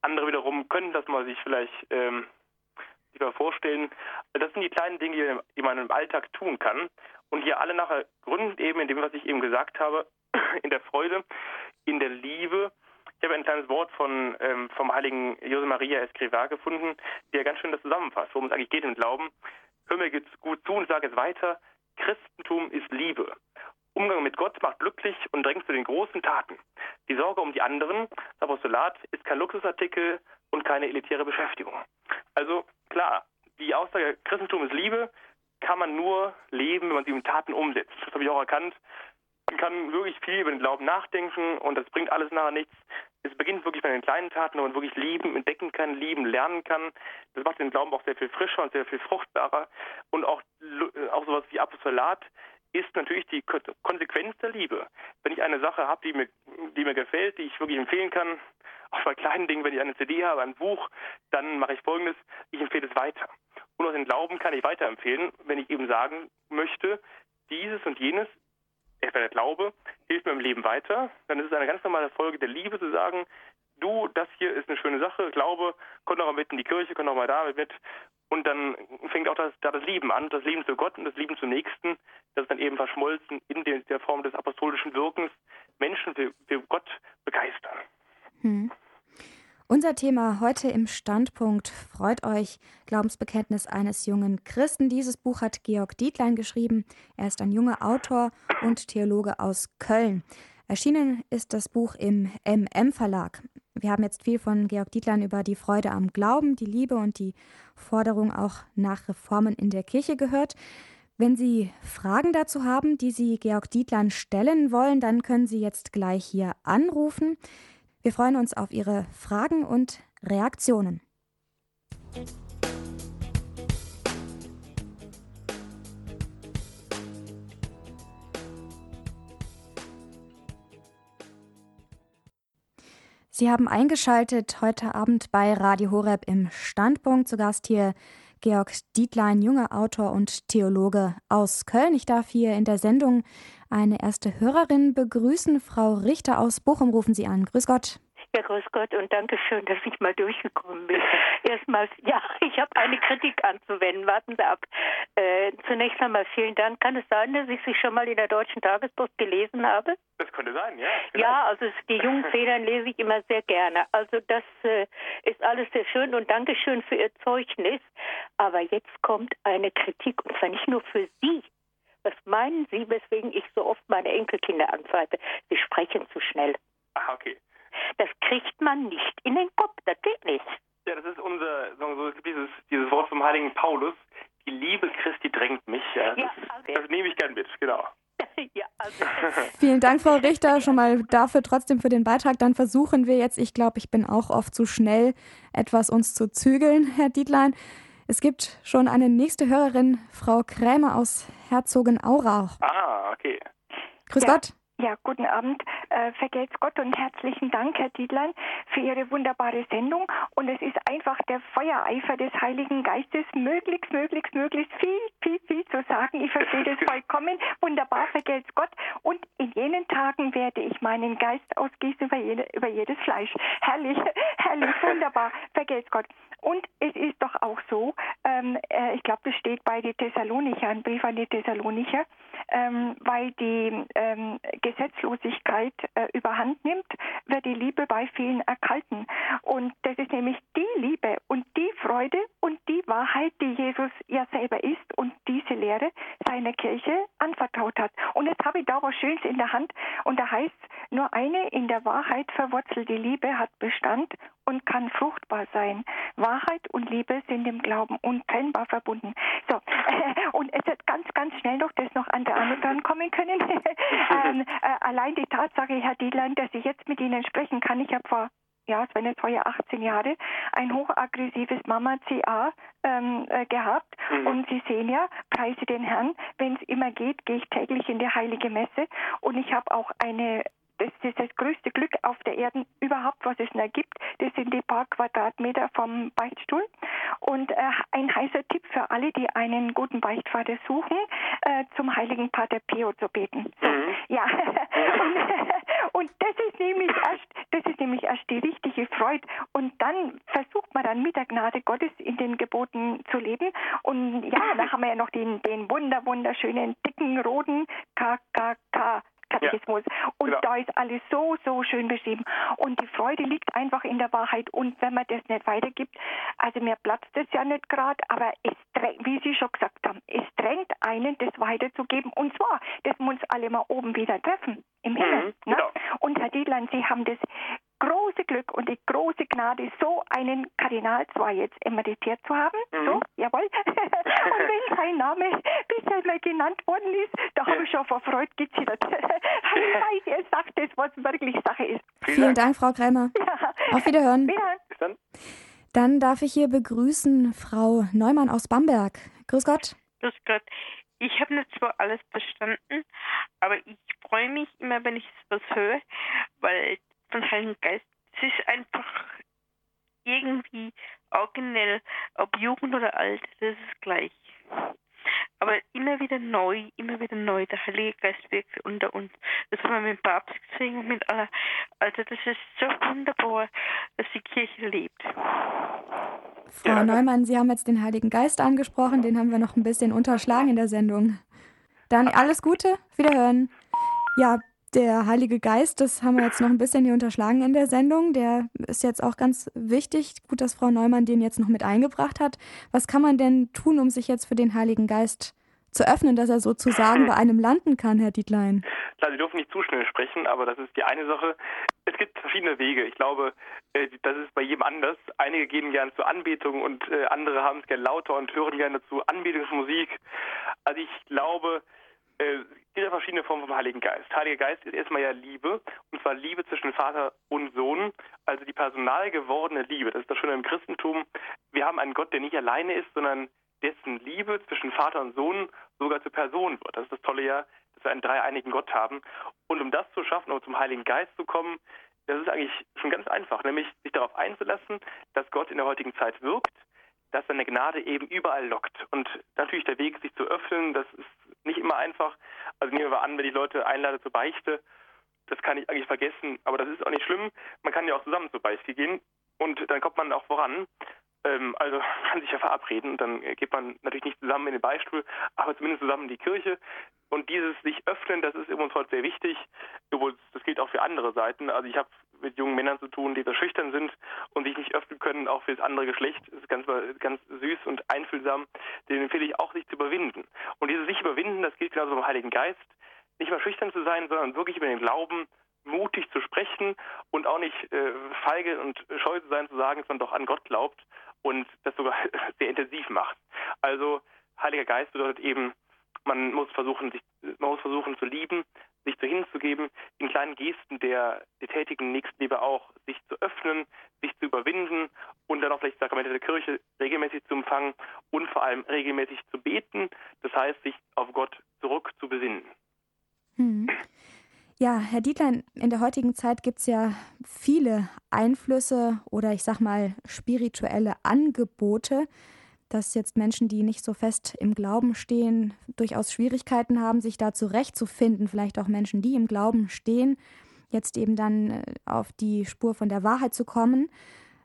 Andere wiederum können das mal sich vielleicht ähm, lieber vorstellen. Das sind die kleinen Dinge, die man im Alltag tun kann und die alle nachher gründen eben in dem, was ich eben gesagt habe, [CLEARS THROAT] in der Freude, in der Liebe. Ich habe ein kleines Wort von ähm, vom heiligen Jose Maria Escrivá gefunden, der ganz schön das zusammenfasst, worum es eigentlich geht im Glauben. Hör mir jetzt gut zu und sage es weiter. Christentum ist Liebe. Umgang mit Gott macht glücklich und drängt zu den großen Taten. Die Sorge um die anderen, das Apostolat, ist kein Luxusartikel und keine elitäre Beschäftigung. Also klar, die Aussage Christentum ist Liebe kann man nur leben, wenn man sie in Taten umsetzt. Das habe ich auch erkannt. Man kann wirklich viel über den Glauben nachdenken und das bringt alles nachher nichts. Es beginnt wirklich bei den kleinen Taten, wo man wirklich lieben, entdecken kann, lieben, lernen kann. Das macht den Glauben auch sehr viel frischer und sehr viel fruchtbarer. Und auch, auch sowas wie Apostolat ist natürlich die Konsequenz der Liebe. Wenn ich eine Sache habe, die mir, die mir gefällt, die ich wirklich empfehlen kann, auch bei kleinen Dingen, wenn ich eine CD habe, ein Buch, dann mache ich folgendes, ich empfehle es weiter. Und aus dem Glauben kann ich weiterempfehlen, wenn ich eben sagen möchte, dieses und jenes, etwa der Glaube, hilft mir im Leben weiter, dann ist es eine ganz normale Folge der Liebe zu sagen, du, das hier ist eine schöne Sache, Glaube, komm doch mal mit in die Kirche, komm doch mal damit mit Und dann fängt auch das, da das Lieben an, das Lieben zu Gott und das Lieben zum Nächsten, das ist dann eben verschmolzen in der, der Form des apostolischen Wirkens, Menschen für, für Gott begeistern. Hm. Unser Thema heute im Standpunkt freut euch Glaubensbekenntnis eines jungen Christen. Dieses Buch hat Georg Dietlein geschrieben. Er ist ein junger Autor und Theologe aus Köln. Erschienen ist das Buch im MM Verlag. Wir haben jetzt viel von Georg Dietlein über die Freude am Glauben, die Liebe und die Forderung auch nach Reformen in der Kirche gehört. Wenn Sie Fragen dazu haben, die Sie Georg Dietlein stellen wollen, dann können Sie jetzt gleich hier anrufen. Wir freuen uns auf Ihre Fragen und Reaktionen. Sie haben eingeschaltet heute Abend bei Radio Horeb im Standpunkt. Zu Gast hier Georg Dietlein, junger Autor und Theologe aus Köln. Ich darf hier in der Sendung eine erste Hörerin begrüßen. Frau Richter aus Bochum rufen Sie an. Grüß Gott. Ja, grüß Gott und danke schön, dass ich mal durchgekommen bin. Erstmals, ja, [LAUGHS] ich habe eine Kritik anzuwenden. Warten Sie ab. Äh, zunächst einmal vielen Dank. Kann es sein, dass ich Sie schon mal in der Deutschen Tagespost gelesen habe? Das könnte sein, ja. Vielleicht. Ja, also die jungen [LAUGHS] Federn lese ich immer sehr gerne. Also das äh, ist alles sehr schön und Dankeschön für Ihr Zeugnis. Aber jetzt kommt eine Kritik und zwar nicht nur für Sie. Was meinen Sie, weswegen ich so oft meine Enkelkinder anpfeife? Sie sprechen zu schnell. Ah, okay. Das kriegt man nicht in den Kopf, das geht nicht. Ja, das ist unser, sagen wir so, es gibt dieses, dieses Wort vom heiligen Paulus, die Liebe Christi drängt mich. Ja, das, ja, okay. das nehme ich gern mit, genau. [LAUGHS] Ja, also. [LAUGHS] Vielen Dank, Frau Richter, schon mal dafür trotzdem für den Beitrag. Dann versuchen wir jetzt, ich glaube, ich bin auch oft zu schnell, etwas uns zu zügeln, Herr Dietlein. Es gibt schon eine nächste Hörerin, Frau Krämer aus Herzogenaurach. Ah, okay. Grüß ja. Gott. Ja, guten Abend. Äh, vergelt's Gott und herzlichen Dank, Herr Dietlein, für Ihre wunderbare Sendung. Und es ist einfach der Feuereifer des Heiligen Geistes, möglichst, möglichst, möglichst viel, viel, viel zu sagen. Ich verstehe das [LAUGHS] vollkommen. Wunderbar, vergelt's Gott. Und in jenen Tagen werde ich meinen Geist ausgießen über, jede, über jedes Fleisch. Herrlich, [LAUGHS] herrlich, wunderbar, vergelt's Gott. Und es ist doch auch so, ähm, äh, ich glaube, das steht bei den Thessalonicher, ein Brief an die Thessalonicher, ähm, weil die ähm, Gesetzlosigkeit äh, überhand nimmt, wird die Liebe bei vielen erkalten. Und das ist nämlich die Liebe und die Freude und die Wahrheit, die Jesus ja selber ist und diese Lehre seiner Kirche anvertraut hat. Und jetzt habe ich da was Schönes in der Hand und da heißt nur eine in der Wahrheit verwurzelte Liebe hat Bestand und kann fruchtbar sein. Wahrheit und Liebe sind im Glauben untrennbar verbunden. So, [LAUGHS] und es wird ganz, ganz schnell noch das noch an der anderen dran kommen können. [LAUGHS] ähm, äh, allein die Tatsache, Herr Dietlein, dass ich jetzt mit Ihnen sprechen kann, ich habe vor ja, es waren jetzt vorher 18 Jahre, ein hochaggressives Mama-CA ähm, äh, gehabt. Mhm. Und Sie sehen ja, preise den Herrn, wenn es immer geht, gehe ich täglich in die heilige Messe. Und ich habe auch eine das ist das größte Glück auf der Erde überhaupt, was es da gibt. Das sind die paar Quadratmeter vom Beichtstuhl. Und äh, ein heißer Tipp für alle, die einen guten Beichtvater suchen, äh, zum heiligen Pater Pio zu beten. So, mhm. Ja. [LAUGHS] und, [LAUGHS] und das ist nämlich erst, das ist nämlich erst die richtige Freude. Und dann versucht man dann mit der Gnade Gottes in den Geboten zu leben. Und ja, da haben wir ja noch den, den wunder, wunderschönen, dicken, roten KKK Katechismus. Ja, und genau. da ist alles so, so schön beschrieben. Und die Freude liegt einfach in der Wahrheit. Und wenn man das nicht weitergibt, also mir platzt das ja nicht gerade, aber es drängt, wie Sie schon gesagt haben, es drängt einen, das weiterzugeben. Und zwar, dass wir uns alle mal oben wieder treffen, im Himmel. Mhm, ne? genau. Und Herr Dietland, Sie haben das große Glück und die große Gnade, so einen Kardinal zwar jetzt emeritiert zu haben, mhm. so, jawohl, [LAUGHS] und wenn sein Name bisher mal genannt worden ist, da habe ich schon vor Freude gezittert. [LAUGHS] ich weiß, er sagt das, was wirklich Sache ist. Vielen, Vielen Dank, Frau Krämer. Ja. Auf Wiederhören. Wiederhören. Bis dann. Dann darf ich hier begrüßen Frau Neumann aus Bamberg. Grüß Gott. Grüß Gott. Ich habe nicht zwar alles verstanden, aber ich freue mich immer, wenn ich was höre, weil von Heiligen Geist. Es ist einfach irgendwie originell, ob Jugend oder alt, das ist gleich. Aber immer wieder neu, immer wieder neu, der Heilige Geist wirkt unter uns. Das haben wir mit dem Papst gesehen und mit aller. Also das ist so wunderbar, dass die Kirche lebt. Frau ja. Neumann, Sie haben jetzt den Heiligen Geist angesprochen, den haben wir noch ein bisschen unterschlagen in der Sendung. Dann alles Gute, wiederhören. Ja, der Heilige Geist, das haben wir jetzt noch ein bisschen hier unterschlagen in der Sendung. Der ist jetzt auch ganz wichtig. Gut, dass Frau Neumann den jetzt noch mit eingebracht hat. Was kann man denn tun, um sich jetzt für den Heiligen Geist zu öffnen, dass er sozusagen bei einem landen kann, Herr Dietlein? Klar, Sie dürfen nicht zu schnell sprechen, aber das ist die eine Sache. Es gibt verschiedene Wege. Ich glaube, äh, das ist bei jedem anders. Einige gehen gerne zur Anbetung und äh, andere haben es gerne lauter und hören gerne zu Anbetungsmusik. Also ich glaube, äh, ja verschiedene Formen vom Heiligen Geist. Heiliger Geist ist erstmal ja Liebe, und zwar Liebe zwischen Vater und Sohn, also die personal gewordene Liebe. Das ist das Schöne im Christentum. Wir haben einen Gott, der nicht alleine ist, sondern dessen Liebe zwischen Vater und Sohn sogar zur Person wird. Das ist das Tolle ja, dass wir einen dreieinigen Gott haben. Und um das zu schaffen, um zum Heiligen Geist zu kommen, das ist eigentlich schon ganz einfach, nämlich sich darauf einzulassen, dass Gott in der heutigen Zeit wirkt, dass seine Gnade eben überall lockt. Und natürlich der Weg, sich zu öffnen, das ist nicht immer einfach. Also nehmen wir an, wenn ich Leute einlade zur Beichte, das kann ich eigentlich vergessen, aber das ist auch nicht schlimm. Man kann ja auch zusammen zur Beichte gehen und dann kommt man auch voran. Ähm, also man [LAUGHS] kann sich ja verabreden und dann geht man natürlich nicht zusammen in den Beistuhl, aber zumindest zusammen in die Kirche. Und dieses sich öffnen, das ist uns heute sehr wichtig. Das gilt auch für andere Seiten. Also ich habe mit jungen Männern zu tun, die so schüchtern sind und sich nicht öffnen können, auch für das andere Geschlecht. Das ist ganz, ganz süß und einfühlsam. Den empfehle ich auch, sich zu überwinden. Und dieses sich überwinden, das gilt genauso beim Heiligen Geist. Nicht mal schüchtern zu sein, sondern wirklich über den Glauben mutig zu sprechen und auch nicht äh, feige und scheu zu sein, zu sagen, dass man doch an Gott glaubt und das sogar [LAUGHS] sehr intensiv macht. Also Heiliger Geist bedeutet eben, man muss versuchen, sich, man muss versuchen zu lieben, sich zu hinzugeben, in kleinen Gesten der, der tätigen Nächstenliebe auch, sich zu öffnen, sich zu überwinden und dann auch vielleicht Sakramente der Kirche regelmäßig zu empfangen und vor allem regelmäßig zu beten, das heißt, sich auf Gott zurück zu besinnen. Hm. Ja, Herr Dietlein, in der heutigen Zeit gibt es ja viele Einflüsse oder ich sag mal spirituelle Angebote, dass jetzt Menschen, die nicht so fest im Glauben stehen, durchaus Schwierigkeiten haben, sich da zurechtzufinden. Vielleicht auch Menschen, die im Glauben stehen, jetzt eben dann äh, auf die Spur von der Wahrheit zu kommen.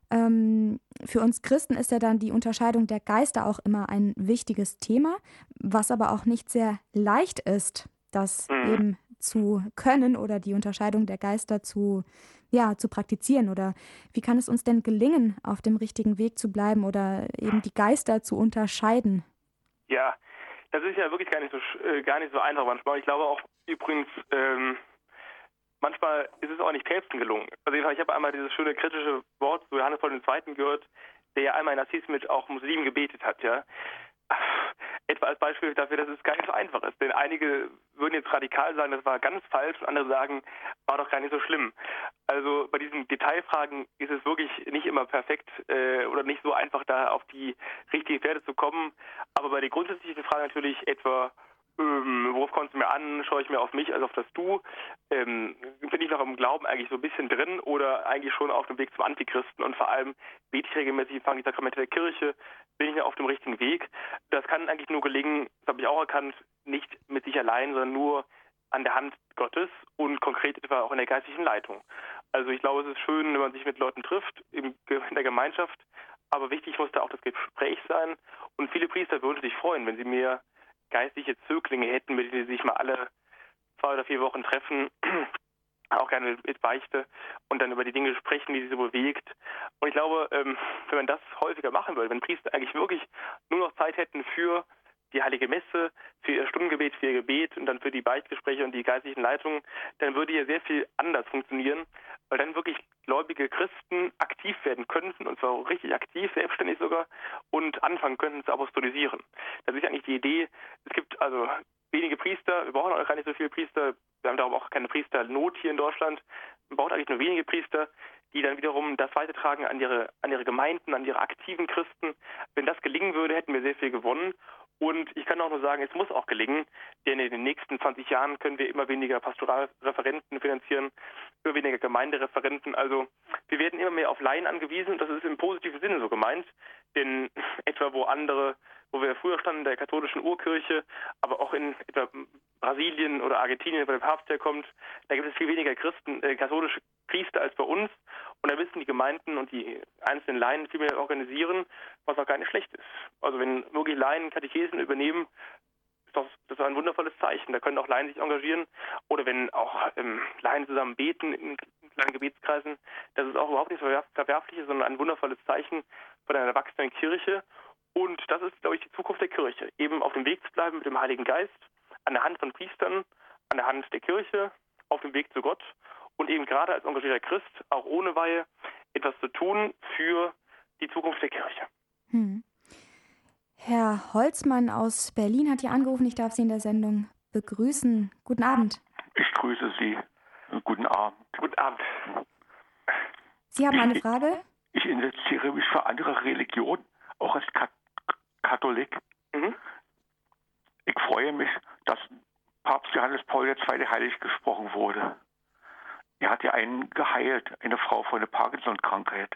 Ähm, für uns Christen ist ja dann die Unterscheidung der Geister auch immer ein wichtiges Thema, was aber auch nicht sehr leicht ist, das mhm. eben zu können oder die Unterscheidung der Geister zu ja, zu praktizieren? Oder wie kann es uns denn gelingen, auf dem richtigen Weg zu bleiben oder eben die Geister zu unterscheiden? Ja, das ist ja wirklich gar nicht so, äh, gar nicht so einfach manchmal. Ich glaube auch übrigens, ähm, manchmal ist es auch nicht Päpsten gelungen. Also ich habe einmal dieses schöne kritische Wort zu Johannes Paul II. gehört, der ja einmal in Assis mit auch Muslimen gebetet hat, ja etwa als Beispiel dafür, dass es gar nicht so einfach ist. Denn einige würden jetzt radikal sagen, das war ganz falsch und andere sagen, war doch gar nicht so schlimm. Also bei diesen Detailfragen ist es wirklich nicht immer perfekt äh, oder nicht so einfach, da auf die richtige Pferde zu kommen. Aber bei den grundsätzlichen Fragen natürlich etwa, ähm, worauf kommst du mir an, schaue ich mir auf mich, also auf das Du, ähm, bin ich noch im Glauben eigentlich so ein bisschen drin oder eigentlich schon auf dem Weg zum Antichristen und vor allem bete ich regelmäßig, fange die Sakramente der Kirche, bin ich auf dem richtigen Weg. Das kann eigentlich nur gelingen, das habe ich auch erkannt, nicht mit sich allein, sondern nur an der Hand Gottes und konkret etwa auch in der geistlichen Leitung. Also ich glaube, es ist schön, wenn man sich mit Leuten trifft, in der Gemeinschaft, aber wichtig muss da auch das Gespräch sein und viele Priester würden sich freuen, wenn sie mir geistliche Zöglinge hätten, mit denen sie sich mal alle zwei oder vier Wochen treffen, auch gerne mit Beichte und dann über die Dinge sprechen, die sie so bewegt. Und ich glaube, ähm, wenn man das häufiger machen würde, wenn Priester eigentlich wirklich nur noch Zeit hätten für die Heilige Messe, für ihr Stundengebet, für ihr Gebet und dann für die Beichtgespräche und die geistlichen Leitungen, dann würde hier sehr viel anders funktionieren, weil dann wirklich gläubige Christen aktiv werden könnten, und zwar richtig aktiv, selbstständig sogar, und anfangen könnten zu apostolisieren. Das ist eigentlich die Idee. Es gibt also wenige Priester, wir brauchen auch gar nicht so viele Priester, wir haben darum auch keine Priesternot hier in Deutschland. Man braucht eigentlich nur wenige Priester, die dann wiederum das weitertragen an ihre, an ihre Gemeinden, an ihre aktiven Christen. Wenn das gelingen würde, hätten wir sehr viel gewonnen. Und ich kann auch nur sagen, es muss auch gelingen, denn in den nächsten 20 Jahren können wir immer weniger Pastoralreferenten finanzieren, immer weniger Gemeindereferenten. Also wir werden immer mehr auf Laien angewiesen und das ist im positiven Sinne so gemeint. Denn [LAUGHS] etwa wo andere wo wir früher standen, der katholischen Urkirche, aber auch in etwa Brasilien oder Argentinien, wo der Papst herkommt, da gibt es viel weniger Christen, äh, katholische Priester als bei uns. Und da müssen die Gemeinden und die einzelnen Laien viel mehr organisieren, was auch gar nicht schlecht ist. Also wenn wirklich Laien Katechesen übernehmen, ist das, das ist ein wundervolles Zeichen. Da können auch Laien sich engagieren. Oder wenn auch ähm, Laien zusammen beten in kleinen Gebetskreisen, das ist auch überhaupt nichts Verwerfliches, sondern ein wundervolles Zeichen von einer erwachsenen Kirche. Und das ist, glaube ich, die Zukunft der Kirche. Eben auf dem Weg zu bleiben mit dem Heiligen Geist, an der Hand von Priestern, an der Hand der Kirche, auf dem Weg zu Gott und eben gerade als engagierter Christ, auch ohne Weihe, etwas zu tun für die Zukunft der Kirche. Hm. Herr Holzmann aus Berlin hat hier angerufen. Ich darf Sie in der Sendung begrüßen. Guten Abend. Ich grüße Sie. Guten Abend. Guten Abend. Sie haben eine Frage? Ich, ich investiere mich für andere Religionen, auch als Kat Katholik. Mhm. Ich freue mich, dass Papst Johannes Paul II. heilig gesprochen wurde. Er hat ja einen geheilt, eine Frau von der Parkinson-Krankheit.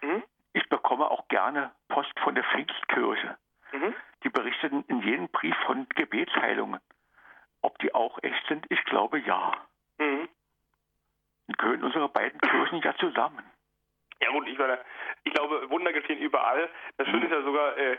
Mhm. Ich bekomme auch gerne Post von der Pfingstkirche. Mhm. Die berichten in jedem Brief von Gebetsheilungen. Ob die auch echt sind, ich glaube ja. Mhm. Und gehören unsere beiden Kirchen ja zusammen. Ja gut, ich meine, ich glaube, Wunder geschehen überall. Das Schöne ist ja sogar, äh,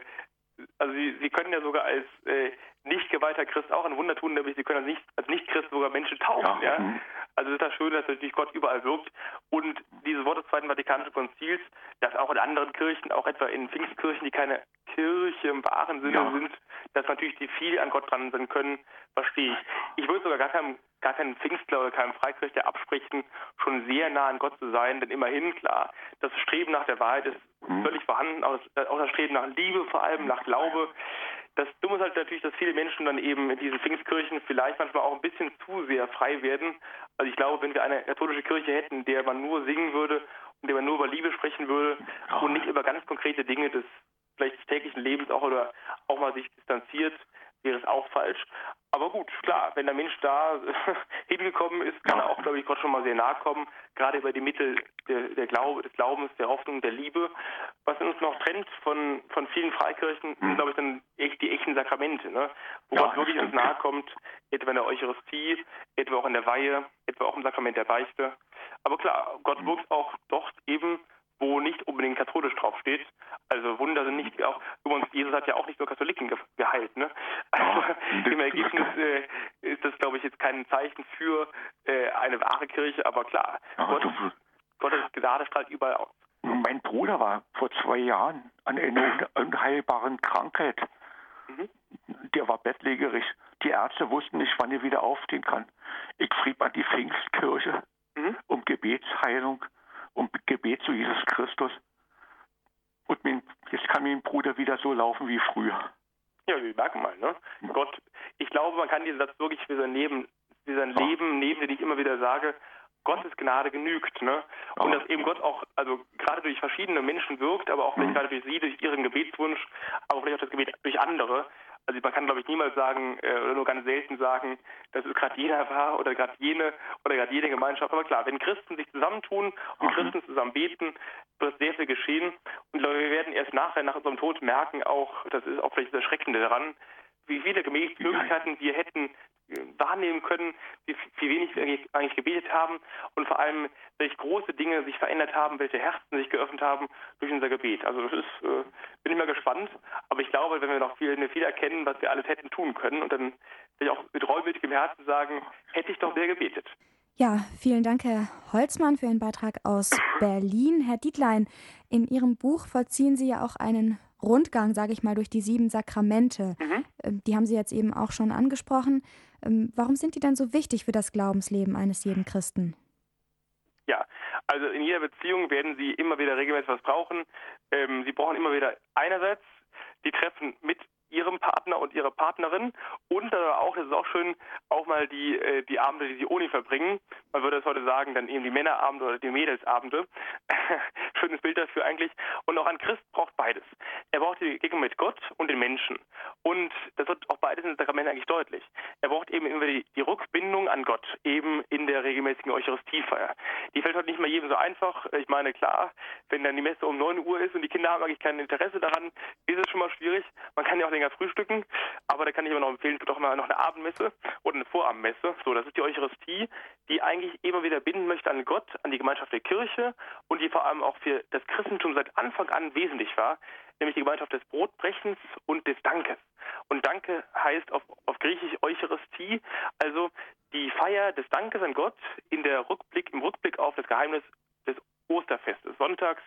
also Sie, Sie können ja sogar als äh, nicht geweihter Christ auch ein Wunder tun, nämlich Sie können als nicht, als nicht Christ sogar Menschen taufen. Ja. ja? Mhm. Also ist das schön, dass natürlich Gott überall wirkt. Und dieses Wort des Zweiten Vatikanischen Konzils, das auch in anderen Kirchen, auch etwa in Pfingstkirchen, die keine Kirche im wahren Sinne ja. sind, dass natürlich die viel an Gott dran sein können, verstehe ich. Ich würde sogar gar keinem, gar keinem Pfingstler oder keinem Freikirchler absprechen, schon sehr nah an Gott zu sein, denn immerhin, klar, das Streben nach der Wahrheit ist mhm. völlig vorhanden, auch das, auch das Streben nach Liebe vor allem, nach Glaube. Das Dumme ist halt natürlich, dass viele Menschen dann eben in diesen Pfingstkirchen vielleicht manchmal auch ein bisschen zu sehr frei werden. Also ich glaube, wenn wir eine katholische Kirche hätten, in der man nur singen würde und der man nur über Liebe sprechen würde und nicht über ganz konkrete Dinge des vielleicht des täglichen Lebens auch oder auch mal sich distanziert, wäre es auch falsch. Aber gut, klar, wenn der Mensch da [LAUGHS] hingekommen ist, kann er auch, glaube ich, Gott schon mal sehr nahe kommen, gerade über die Mittel der, der Glaube, des Glaubens, der Hoffnung, der Liebe. Was uns noch trennt von, von vielen Freikirchen, sind, glaube ich, dann echt die echten Sakramente, ne? wo ja, Gott wirklich uns nahe kommt, etwa in der Eucharistie, etwa auch in der Weihe, etwa auch im Sakrament der Beichte. Aber klar, Gott mhm. wirkt auch dort eben wo nicht unbedingt katholisch draufsteht. Also Wunder sind nicht auch, übrigens, Jesus hat ja auch nicht nur Katholiken ge geheilt, ne? Also [LAUGHS] ja, im Ergebnis äh, ist das, glaube ich, jetzt kein Zeichen für äh, eine wahre Kirche, aber klar, ja, Gott, Gottes Gnade strahlt überall aus. Mein Bruder war vor zwei Jahren an einer unheilbaren Krankheit. Mhm. Der war bettlägerig. Die Ärzte wussten nicht, wann er wieder aufstehen kann. Ich schrieb an die Pfingstkirche mhm. um Gebetsheilung um Gebet zu Jesus Christus. Und mein, jetzt kann mein Bruder wieder so laufen wie früher. Ja, wir merken mal, ne? Gott, ich glaube, man kann diesen Satz wirklich für sein Leben, für sein ja. Leben nehmen, den ich immer wieder sage. Gottes Gnade genügt, ne? Und ja. dass eben Gott auch, also gerade durch verschiedene Menschen wirkt, aber auch vielleicht mhm. gerade durch sie, durch ihren Gebetswunsch, aber vielleicht auch das Gebet durch andere. Also man kann, glaube ich, niemals sagen äh, oder nur ganz selten sagen, dass es gerade jener war oder gerade jene oder gerade jede Gemeinschaft. Aber klar, wenn Christen sich zusammentun und mhm. Christen zusammen beten, wird sehr viel geschehen. Und glaube, wir werden erst nachher, nach unserem Tod merken auch, das ist auch vielleicht das Erschreckende daran, wie viele Möglichkeiten wir hätten äh, wahrnehmen können, wie, wie wenig wir eigentlich gebetet haben und vor allem, welche große Dinge sich verändert haben, welche Herzen sich geöffnet haben durch unser Gebet. Also das ist, äh, bin ich mal gespannt, aber ich glaube, wenn wir noch viel, viel erkennen, was wir alles hätten tun können und dann will ich auch mit reumütigem Herzen sagen, hätte ich doch mehr gebetet. Ja, vielen Dank, Herr Holzmann, für Ihren Beitrag aus Berlin. Herr Dietlein, in Ihrem Buch vollziehen Sie ja auch einen Rundgang, sage ich mal, durch die sieben Sakramente. Mhm. Ähm, die haben Sie jetzt eben auch schon angesprochen. Ähm, warum sind die denn so wichtig für das Glaubensleben eines jeden Christen? Ja, also in jeder Beziehung werden Sie immer wieder regelmäßig was brauchen. Ähm, Sie brauchen immer wieder einerseits die Treffen mit ihrem Partner und ihrer Partnerin und dann auch, das ist auch schön, auch mal die, äh, die Abende, die sie ohne verbringen. Man würde es heute sagen, dann eben die Männerabende oder die Mädelsabende. [LAUGHS] Schönes Bild dafür eigentlich. Und auch ein Christ braucht beides. Er braucht die Begegnung mit Gott und den Menschen. Und das wird auch beides in den Sakramenten eigentlich deutlich. Er braucht eben immer die, die Rückbindung an Gott, eben in der regelmäßigen Eucharistiefeier. Die fällt heute nicht mal jedem so einfach. Ich meine, klar, wenn dann die Messe um 9 Uhr ist und die Kinder haben eigentlich kein Interesse daran, ist es schon mal schwierig. Man kann ja auch länger frühstücken, aber da kann ich immer noch empfehlen, doch mal noch eine Abendmesse oder eine Vorabendmesse. So, das ist die Eucharistie, die eigentlich immer wieder binden möchte an Gott, an die Gemeinschaft der Kirche und die vor allem auch für das Christentum seit Anfang an wesentlich war, nämlich die Gemeinschaft des Brotbrechens und des Dankes. Und Danke heißt auf, auf Griechisch Eucharistie, also die Feier des Dankes an Gott in der Rückblick, im Rückblick auf das Geheimnis des Osterfestes, Sonntags,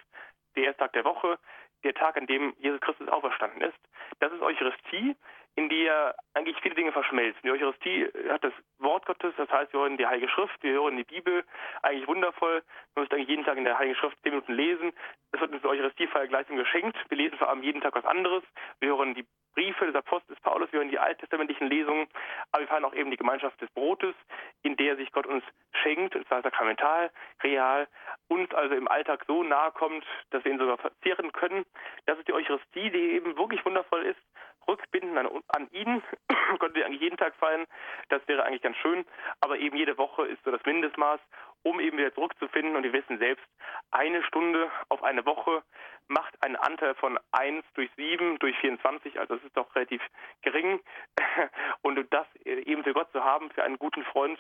der erste Tag der Woche, der Tag, an dem Jesus Christus auferstanden ist. Das ist Eucharistie, in der eigentlich viele Dinge verschmelzen. Die Eucharistie hat das Wort Gottes, das heißt, wir hören die Heilige Schrift, wir hören die Bibel, eigentlich wundervoll. Man müsste eigentlich jeden Tag in der Heiligen Schrift zehn Minuten lesen. Es wird uns die Eucharistiefeier gleichsam geschenkt. Wir lesen vor allem jeden Tag was anderes. Wir hören die Briefe des Apostels Paulus, wir hören die alttestamentlichen Lesungen, aber wir feiern auch eben die Gemeinschaft des Brotes, in der sich Gott uns schenkt, und zwar sakramental, real, uns also im Alltag so nahe kommt, dass wir ihn sogar verzehren können. Das ist die Eucharistie, die eben wirklich wundervoll ist, rückbinden an, an ihn, [CLEARS THROAT] könnten wir eigentlich jeden Tag feiern, das wäre eigentlich ganz schön, aber eben jede Woche ist so das Mindestmaß, um eben wieder zurückzufinden und wir wissen selbst, eine Stunde auf eine Woche macht einen Anteil von 1 durch 7 durch 24, also das ist doch relativ gering. [LAUGHS] Und das eben für Gott zu haben, für einen guten Freund,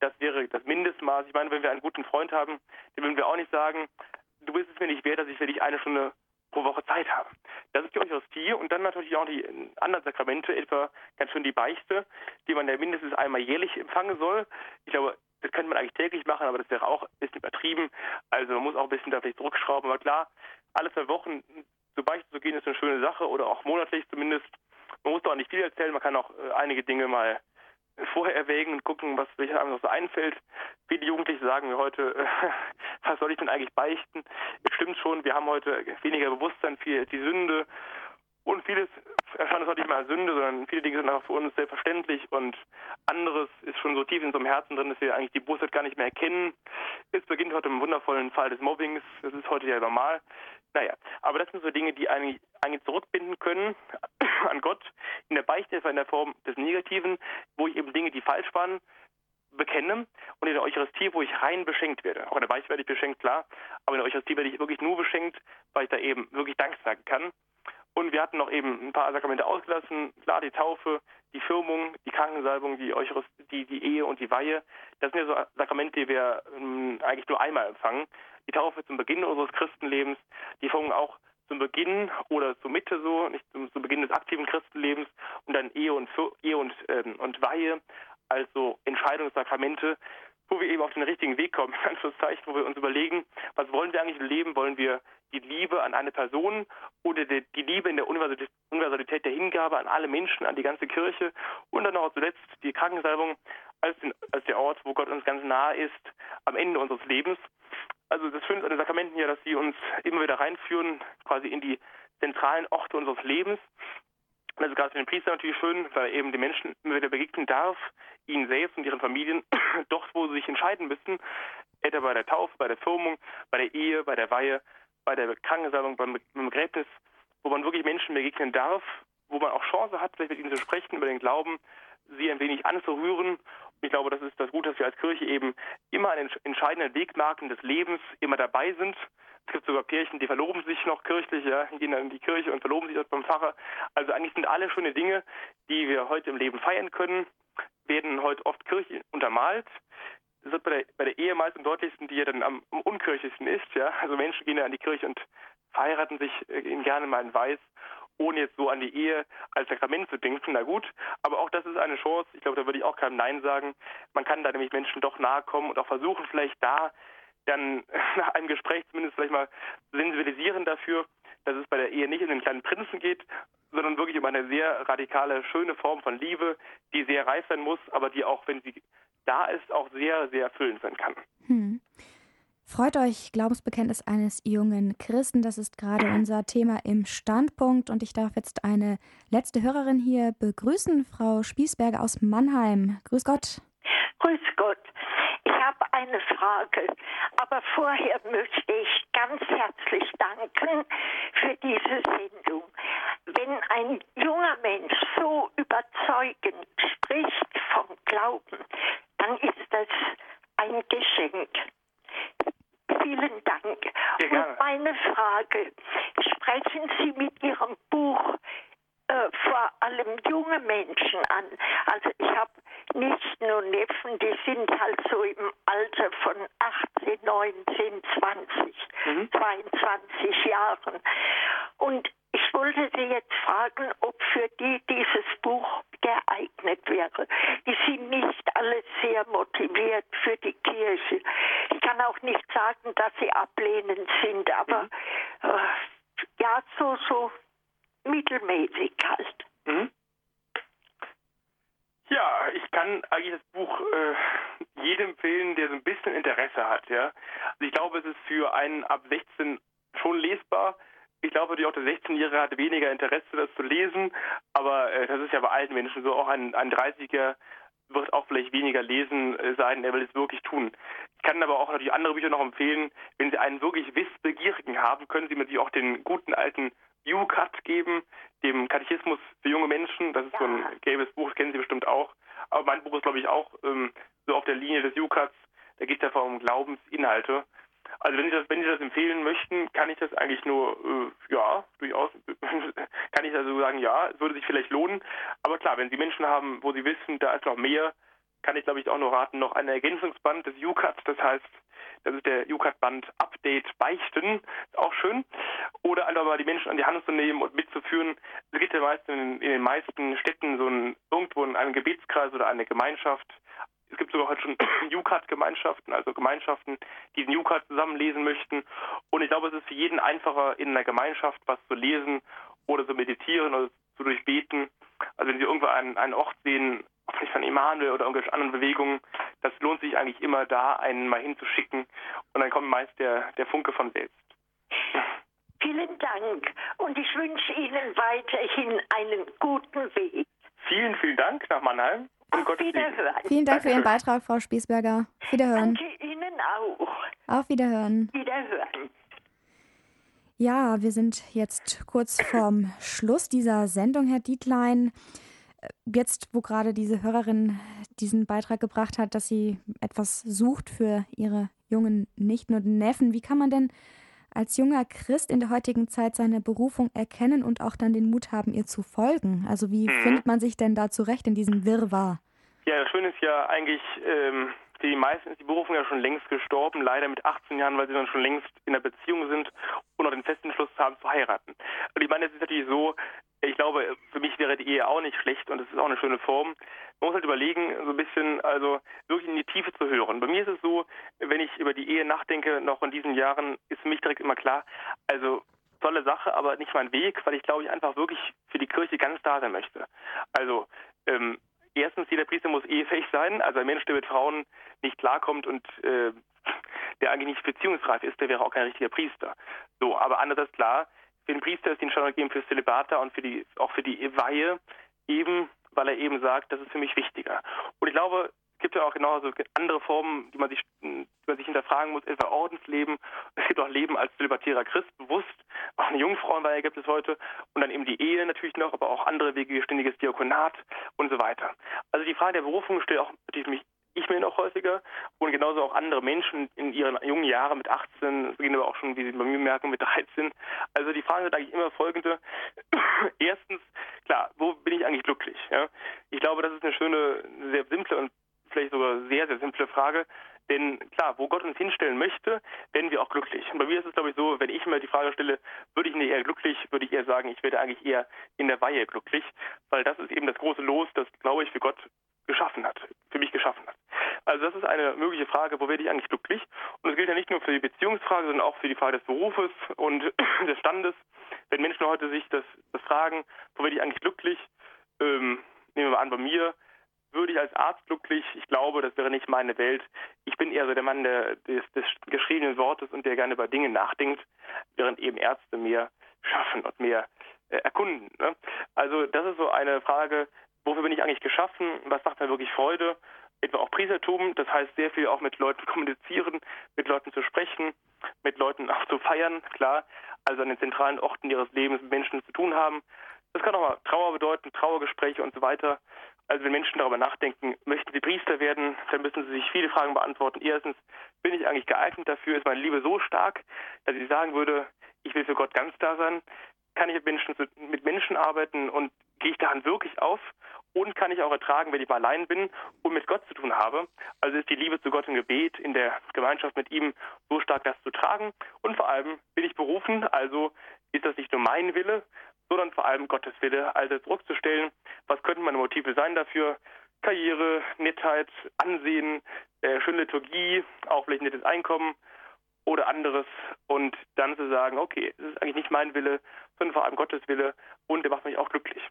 das wäre das Mindestmaß. Ich meine, wenn wir einen guten Freund haben, dann würden wir auch nicht sagen, du bist es mir nicht wert, dass ich für dich eine Stunde pro Woche Zeit habe. Das ist die Eucharistie und dann natürlich auch die anderen Sakramente, etwa ganz schön die Beichte, die man ja mindestens einmal jährlich empfangen soll. Ich glaube, das könnte man eigentlich täglich machen, aber das wäre auch ein bisschen übertrieben. Also man muss auch ein bisschen da vielleicht zurückschrauben. Aber klar, alle zwei Wochen zur Beichte zu gehen, ist eine schöne Sache oder auch monatlich zumindest. Man muss doch auch nicht viel erzählen, man kann auch äh, einige Dinge mal vorher erwägen und gucken, was welcher einem noch so einfällt. Viele Jugendliche sagen mir heute, äh, [LAUGHS] was soll ich denn eigentlich beichten? Es stimmt schon, wir haben heute weniger Bewusstsein für die Sünde und vieles erscheint uns heute nicht mehr als Sünde, sondern viele Dinge sind einfach für uns selbstverständlich und anderes ist schon so tief in unserem Herzen drin, dass wir eigentlich die Bosheit gar nicht mehr erkennen. Es beginnt heute im wundervollen Fall des Mobbings, das ist heute ja normal. Naja, aber das sind so Dinge, die eigentlich, eigentlich zurückbinden können [COUGHS] an Gott in der Beichte, in der Form des Negativen, wo ich eben Dinge, die falsch waren, bekenne und in der Eucharistie, wo ich rein beschenkt werde. Auch in der Beichte werde ich beschenkt, klar, aber in der Eucharistie werde ich wirklich nur beschenkt, weil ich da eben wirklich Dank sagen kann. Und wir hatten noch eben ein paar Sakramente ausgelassen. Klar, die Taufe, die Firmung, die Krankensalbung, die, Eucharistie, die, die Ehe und die Weihe. Das sind ja so Sakramente, die wir ähm, eigentlich nur einmal empfangen. Die Taufe zum Beginn unseres Christenlebens, die Firmung auch zum Beginn oder zur Mitte so, nicht zum, zum Beginn des aktiven Christenlebens und dann Ehe und, Ehe und, ähm, und Weihe, also Entscheidungssakramente, wo wir eben auf den richtigen Weg kommen, [LAUGHS] in Anführungszeichen, wo wir uns überlegen, was wollen wir eigentlich im Leben? Wollen wir die Liebe an eine Person oder die, Liebe in der Universalität der Hingabe an alle Menschen, an die ganze Kirche und dann auch zuletzt die Krankensalbung als, den, als der Ort, wo Gott uns ganz nahe ist, am Ende unseres Lebens. Also das Schöne an den Sakramenten ja, dass sie uns immer wieder reinführen, quasi in die zentralen Orte unseres Lebens. Das ist gerade für den Priester natürlich schön, weil er eben den Menschen immer wieder begegnen darf, ihnen selbst und ihren Familien, [CLEARS THROAT] dort, wo sie sich entscheiden müssen, etwa bei der Taufe, bei der Firmung, bei der Ehe, bei der Weihe, bei der Krankensalbung, beim, beim Begräbnis, wo man wirklich Menschen begegnen darf, wo man auch Chance hat, vielleicht mit ihnen zu sprechen über den Glauben, sie ein wenig anzurühren. Und ich glaube, das ist das Gute, dass wir als Kirche eben immer an den entscheidenden Wegmarken des Lebens immer dabei sind. Es gibt sogar Pärchen, die verloben sich noch kirchlich, ja, gehen dann in die Kirche und verloben sich dort beim Pfarrer. Also eigentlich sind alle schöne Dinge, die wir heute im Leben feiern können, werden heute oft kirchlich untermalt. Das wird bei der, bei der Ehe meist am deutlichsten, die ja dann am, am unkirchlichsten ist. Ja? Also Menschen gehen ja an die Kirche und verheiraten sich äh, gerne mal in Weiß, ohne jetzt so an die Ehe als Sakrament zu denken. Na gut, aber auch das ist eine Chance. Ich glaube, da würde ich auch keinem Nein sagen. Man kann da nämlich Menschen doch nahe kommen und auch versuchen, vielleicht da dann [LAUGHS] nach einem Gespräch zumindest vielleicht mal sensibilisieren dafür, dass es bei der Ehe nicht um den kleinen Prinzen geht, sondern wirklich um eine sehr radikale, schöne Form von Liebe, die sehr reif sein muss, aber die auch, wenn sie da ist, auch sehr, sehr erfüllend sein kann. Hm. Freut euch, Glaubensbekenntnis eines jungen Christen. Das ist gerade unser Thema im Standpunkt. Und ich darf jetzt eine letzte Hörerin hier begrüßen, Frau Spießberger aus Mannheim. Grüß Gott. Grüß Gott. Eine Frage, aber vorher möchte ich ganz herzlich danken für diese Sendung. Wenn ein junger Mensch so überzeugend spricht vom Glauben, dann ist das ein Geschenk. Vielen Dank. Und meine Frage, sprechen Sie mit Ihrem Buch äh, vor allem junge Menschen an. Also ich habe Nichten und Neffen, die sind halt so im Alter von 18, 19, 20, mhm. 22 Jahren. Und ich wollte Sie jetzt fragen, ob für die dieses Buch geeignet wäre. Die sind nicht alle sehr motiviert für die Kirche. Ich kann auch nicht sagen, dass sie ablehnend sind, aber mhm. äh, ja, so, so mittelmäßig halt. Mhm. Ja, ich kann eigentlich das Buch äh, jedem empfehlen, der so ein bisschen Interesse hat. Ja, also ich glaube, es ist für einen ab 16 schon lesbar. Ich glaube auch der 16-Jährige hat weniger Interesse, das zu lesen, aber äh, das ist ja bei allen Menschen so. Auch ein, ein 30er wird auch vielleicht weniger lesen äh, sein, er will es wirklich tun. Ich kann aber auch natürlich andere Bücher noch empfehlen. Wenn Sie einen wirklich Wissbegierigen haben, können Sie natürlich auch den guten alten U-Cut geben, dem Katechismus für junge Menschen. Das ist ja. so ein gelbes Buch, das kennen Sie bestimmt auch. Aber mein Buch ist, glaube ich, auch ähm, so auf der Linie des U-Cuts. Da geht es einfach um Glaubensinhalte. Also wenn Sie das, wenn Sie das empfehlen möchten, kann ich das eigentlich nur, äh, ja, durchaus, [LAUGHS] kann ich also sagen, ja, es würde sich vielleicht lohnen. Aber klar, wenn Sie Menschen haben, wo Sie wissen, da ist noch mehr, kann ich glaube ich auch nur raten, noch ein Ergänzungsband des U-Cuts, das heißt das ist der UCAT-Band Update Beichten. Ist auch schön. Oder einfach mal die Menschen an die Hand zu nehmen und mitzuführen. Es gibt ja meist in, in den meisten Städten so ein, irgendwo einen Gebetskreis oder eine Gemeinschaft. Es gibt sogar heute schon [COUGHS] UCAT-Gemeinschaften, also Gemeinschaften, die den UCAT zusammenlesen möchten. Und ich glaube, es ist für jeden einfacher, in einer Gemeinschaft was zu lesen oder zu meditieren oder zu durchbeten. Also wenn Sie irgendwo einen, einen Ort sehen, vielleicht von Emanuel oder irgendwelche anderen Bewegungen, das lohnt sich eigentlich immer da, einen mal hinzuschicken und dann kommt meist der, der Funke von selbst. Vielen Dank und ich wünsche Ihnen weiterhin einen guten Weg. Vielen, vielen Dank nach Mannheim. Auf Wiederhören. Vielen Dank für Ihren Beitrag, Frau Spiesberger. Wiederhören. Danke Ihnen auch. Auf Wiederhören. Wiederhören. Ja, wir sind jetzt kurz vorm Schluss dieser Sendung, Herr Dietlein jetzt, wo gerade diese Hörerin diesen Beitrag gebracht hat, dass sie etwas sucht für ihre jungen Nichten und Neffen, wie kann man denn als junger Christ in der heutigen Zeit seine Berufung erkennen und auch dann den Mut haben, ihr zu folgen? Also wie mhm. findet man sich denn da zurecht in diesem Wirrwarr? Ja, das Schöne ist ja eigentlich, ähm, die meisten ist die Berufung ja schon längst gestorben, leider mit 18 Jahren, weil sie dann schon längst in einer Beziehung sind und auch den festen Entschluss haben zu heiraten. Und ich meine, es ist natürlich so, ich glaube, für mich wäre die Ehe auch nicht schlecht und es ist auch eine schöne Form. Man muss halt überlegen, so ein bisschen, also wirklich in die Tiefe zu hören. Bei mir ist es so, wenn ich über die Ehe nachdenke, noch in diesen Jahren, ist für mich direkt immer klar, also tolle Sache, aber nicht mein Weg, weil ich glaube, ich einfach wirklich für die Kirche ganz da sein möchte. Also, ähm, erstens, jeder Priester muss ehefähig sein, also ein Mensch, der mit Frauen nicht klarkommt und äh, der eigentlich nicht beziehungsreif ist, der wäre auch kein richtiger Priester. So, aber andererseits klar, für den Priester ist die Entscheidung gegeben für Celibata und für die, auch für die Weihe, eben weil er eben sagt, das ist für mich wichtiger. Und ich glaube, gibt ja auch genauso andere Formen, die man sich, die man sich hinterfragen muss, etwa Ordensleben. [LAUGHS] Es gibt auch Leben als zelibatärer Christ, bewusst. Auch eine Jungfrauenweihe gibt es heute. Und dann eben die Ehe natürlich noch, aber auch andere Wege ständiges Diakonat und so weiter. Also die Frage der Berufung stellt auch natürlich ich mir noch häufiger und genauso auch andere Menschen in ihren jungen Jahren mit 18, gehen aber auch schon, wie Sie bei mir merken, mit 13. Also die Frage ist eigentlich immer folgende. [CLEARS THROAT] Erstens, klar, wo bin ich eigentlich glücklich? Ja? Ich glaube, das ist eine schöne, sehr simple und vielleicht sogar sehr, sehr simple Frage. Denn klar, wo Gott uns hinstellen möchte, werden wir auch glücklich. Und bei mir ist es, glaube ich, so, wenn ich mir die Frage stelle, würde ich nicht eher glücklich, würde ich eher sagen, ich werde eigentlich eher in der Weihe glücklich, weil das ist eben das große Los, das, glaube ich, für Gott geschaffen hat, für mich geschaffen hat. Also das ist eine mögliche Frage, wo werde ich eigentlich glücklich? Und das gilt ja nicht nur für die Beziehungsfrage, sondern auch für die Frage des Berufes und [CLEARS THROAT] des Standes. Wenn Menschen heute sich das, das fragen, wo werde ich eigentlich glücklich? Ähm, nehmen wir mal an, bei mir würde wirklich als Arzt glücklich. Ich glaube, das wäre nicht meine Welt. Ich bin eher so der Mann der, des, des geschriebenen Wortes und der gerne über Dinge nachdenkt, während eben Ärzte mehr schaffen und mehr äh, erkunden. Ne? Also das ist so eine Frage, wofür bin ich eigentlich geschaffen? Was macht mir wirklich Freude? Etwa auch Priestertum, das heißt sehr viel auch mit Leuten [LAUGHS] kommunizieren, mit Leuten zu sprechen, mit Leuten auch zu feiern, klar. Also an den zentralen Orten ihres Lebens mit Menschen zu tun haben. Das kann auch mal Trauer bedeuten, Trauergespräche und so weiter. Also wenn Menschen darüber nachdenken, möchten sie Priester werden, dann müssen sie sich viele Fragen beantworten. Erstens, bin ich eigentlich geeignet dafür? Ist meine Liebe so stark, dass ich sagen würde, ich will für Gott ganz da sein? Kann ich mit Menschen, mit Menschen arbeiten und gehe ich daran wirklich auf? Und kann ich auch ertragen, wenn ich mal allein bin und mit Gott zu tun habe? Also ist die Liebe zu Gott im Gebet, in der Gemeinschaft mit ihm so stark, das zu tragen? Und vor allem bin ich berufen, also ist das nicht nur mein Wille, sondern vor allem Gottes Wille, also zurückzustellen, was könnten meine Motive sein dafür? Karriere, Nettheit, Ansehen, äh, schöne Liturgie, auch vielleicht nettes Einkommen oder anderes und dann zu sagen, okay, es ist eigentlich nicht mein Wille, sondern vor allem Gottes Wille und der macht mich auch glücklich.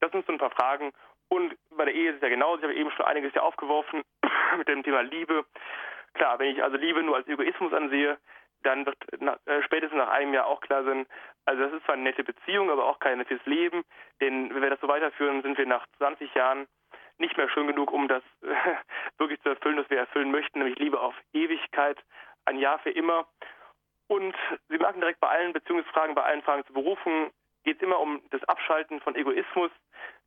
Das sind so ein paar Fragen und bei der Ehe ist es ja genauso, ich habe eben schon einiges ja aufgeworfen [CLEARS THROAT] mit dem Thema Liebe. Klar, wenn ich also Liebe nur als Egoismus ansehe, dann wird nach, äh, spätestens nach einem Jahr auch klar sein, also das ist zwar eine nette Beziehung, aber auch keine fürs Leben, denn wenn wir das so weiterführen, sind wir nach 20 Jahren nicht mehr schön genug, um das äh, [LAUGHS] wirklich zu erfüllen, was wir erfüllen möchten, nämlich Liebe auf Ewigkeit, ein Jahr für immer. Und Sie merken direkt bei allen Beziehungsfragen, bei allen Fragen zur Berufung, geht es immer um das Abschalten von Egoismus.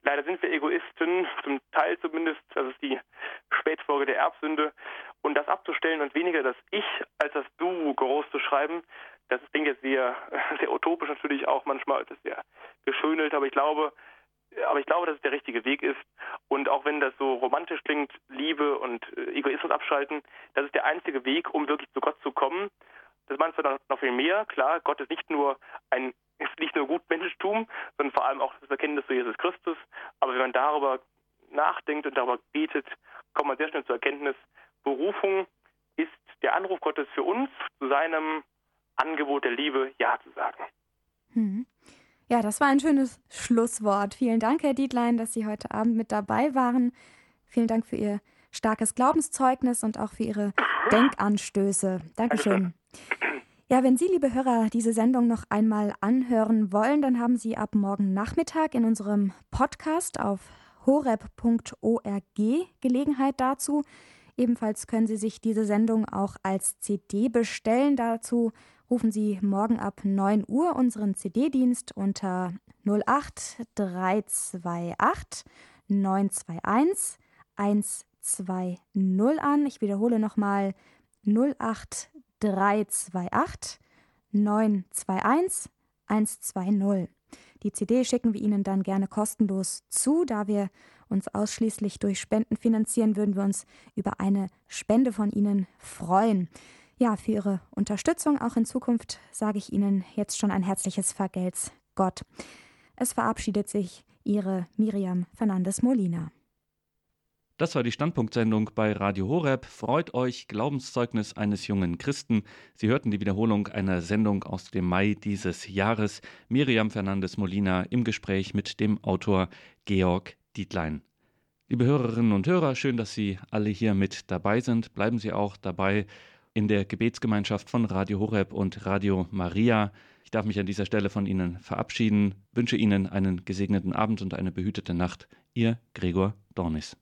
Leider sind wir Egoisten, zum Teil zumindest, das ist die Spätfolge der Erbsünde. Und das abzustellen und weniger das Ich als das Du groß zu schreiben, das denke ich, sehr, [LAUGHS] sehr utopisch natürlich auch manchmal, das ist sehr geschönelt, aber ich glaube, aber ich glaube, dass es der richtige Weg ist. Und auch wenn das so romantisch klingt, Liebe und äh, Egoismus abschalten, das ist der einzige Weg, um wirklich zu Gott zu kommen. Das meinst du dann noch viel mehr. Klar, Gott ist nicht nur ein, [LAUGHS] ist nicht nur Gutmenschentum, sondern vor allem auch das Erkenntnis zu Jesus Christus. Aber wenn man darüber nachdenkt und darüber betet, kommt man sehr schnell zur Erkenntnis, Berufung ist der Anruf Gottes für uns, zu seinem Angebot der Liebe Ja zu sagen. Hm. Ja, das war ein schönes Schlusswort. Vielen Dank, Herr Dietlein, dass Sie heute Abend mit dabei waren. Vielen Dank für Ihr starkes Glaubenszeugnis und auch für Ihre Denkanstöße. Dankeschön. Ja, wenn Sie, liebe Hörer, diese Sendung noch einmal anhören wollen, dann haben Sie ab morgen Nachmittag in unserem Podcast auf horeb.org Gelegenheit dazu. Ebenfalls können Sie sich diese Sendung auch als CD bestellen. Dazu rufen Sie morgen ab 9 Uhr unseren CD-Dienst unter 08 328 921 120 an. Ich wiederhole nochmal 08 328 921 120. Die CD schicken wir Ihnen dann gerne kostenlos zu, da wir uns ausschließlich durch Spenden finanzieren, würden wir uns über eine Spende von Ihnen freuen. Ja, für Ihre Unterstützung auch in Zukunft sage ich Ihnen jetzt schon ein herzliches Vergelt's Gott. Es verabschiedet sich Ihre Miriam Fernandes Molina. Das war die Standpunktsendung bei Radio Horeb. Freut euch, Glaubenszeugnis eines jungen Christen. Sie hörten die Wiederholung einer Sendung aus dem Mai dieses Jahres. Miriam Fernandes Molina im Gespräch mit dem Autor Georg Dietlein. Liebe Hörerinnen und Hörer, schön, dass Sie alle hier mit dabei sind. Bleiben Sie auch dabei in der Gebetsgemeinschaft von Radio Horeb und Radio Maria. Ich darf mich an dieser Stelle von Ihnen verabschieden, wünsche Ihnen einen gesegneten Abend und eine behütete Nacht. Ihr Gregor Dornis.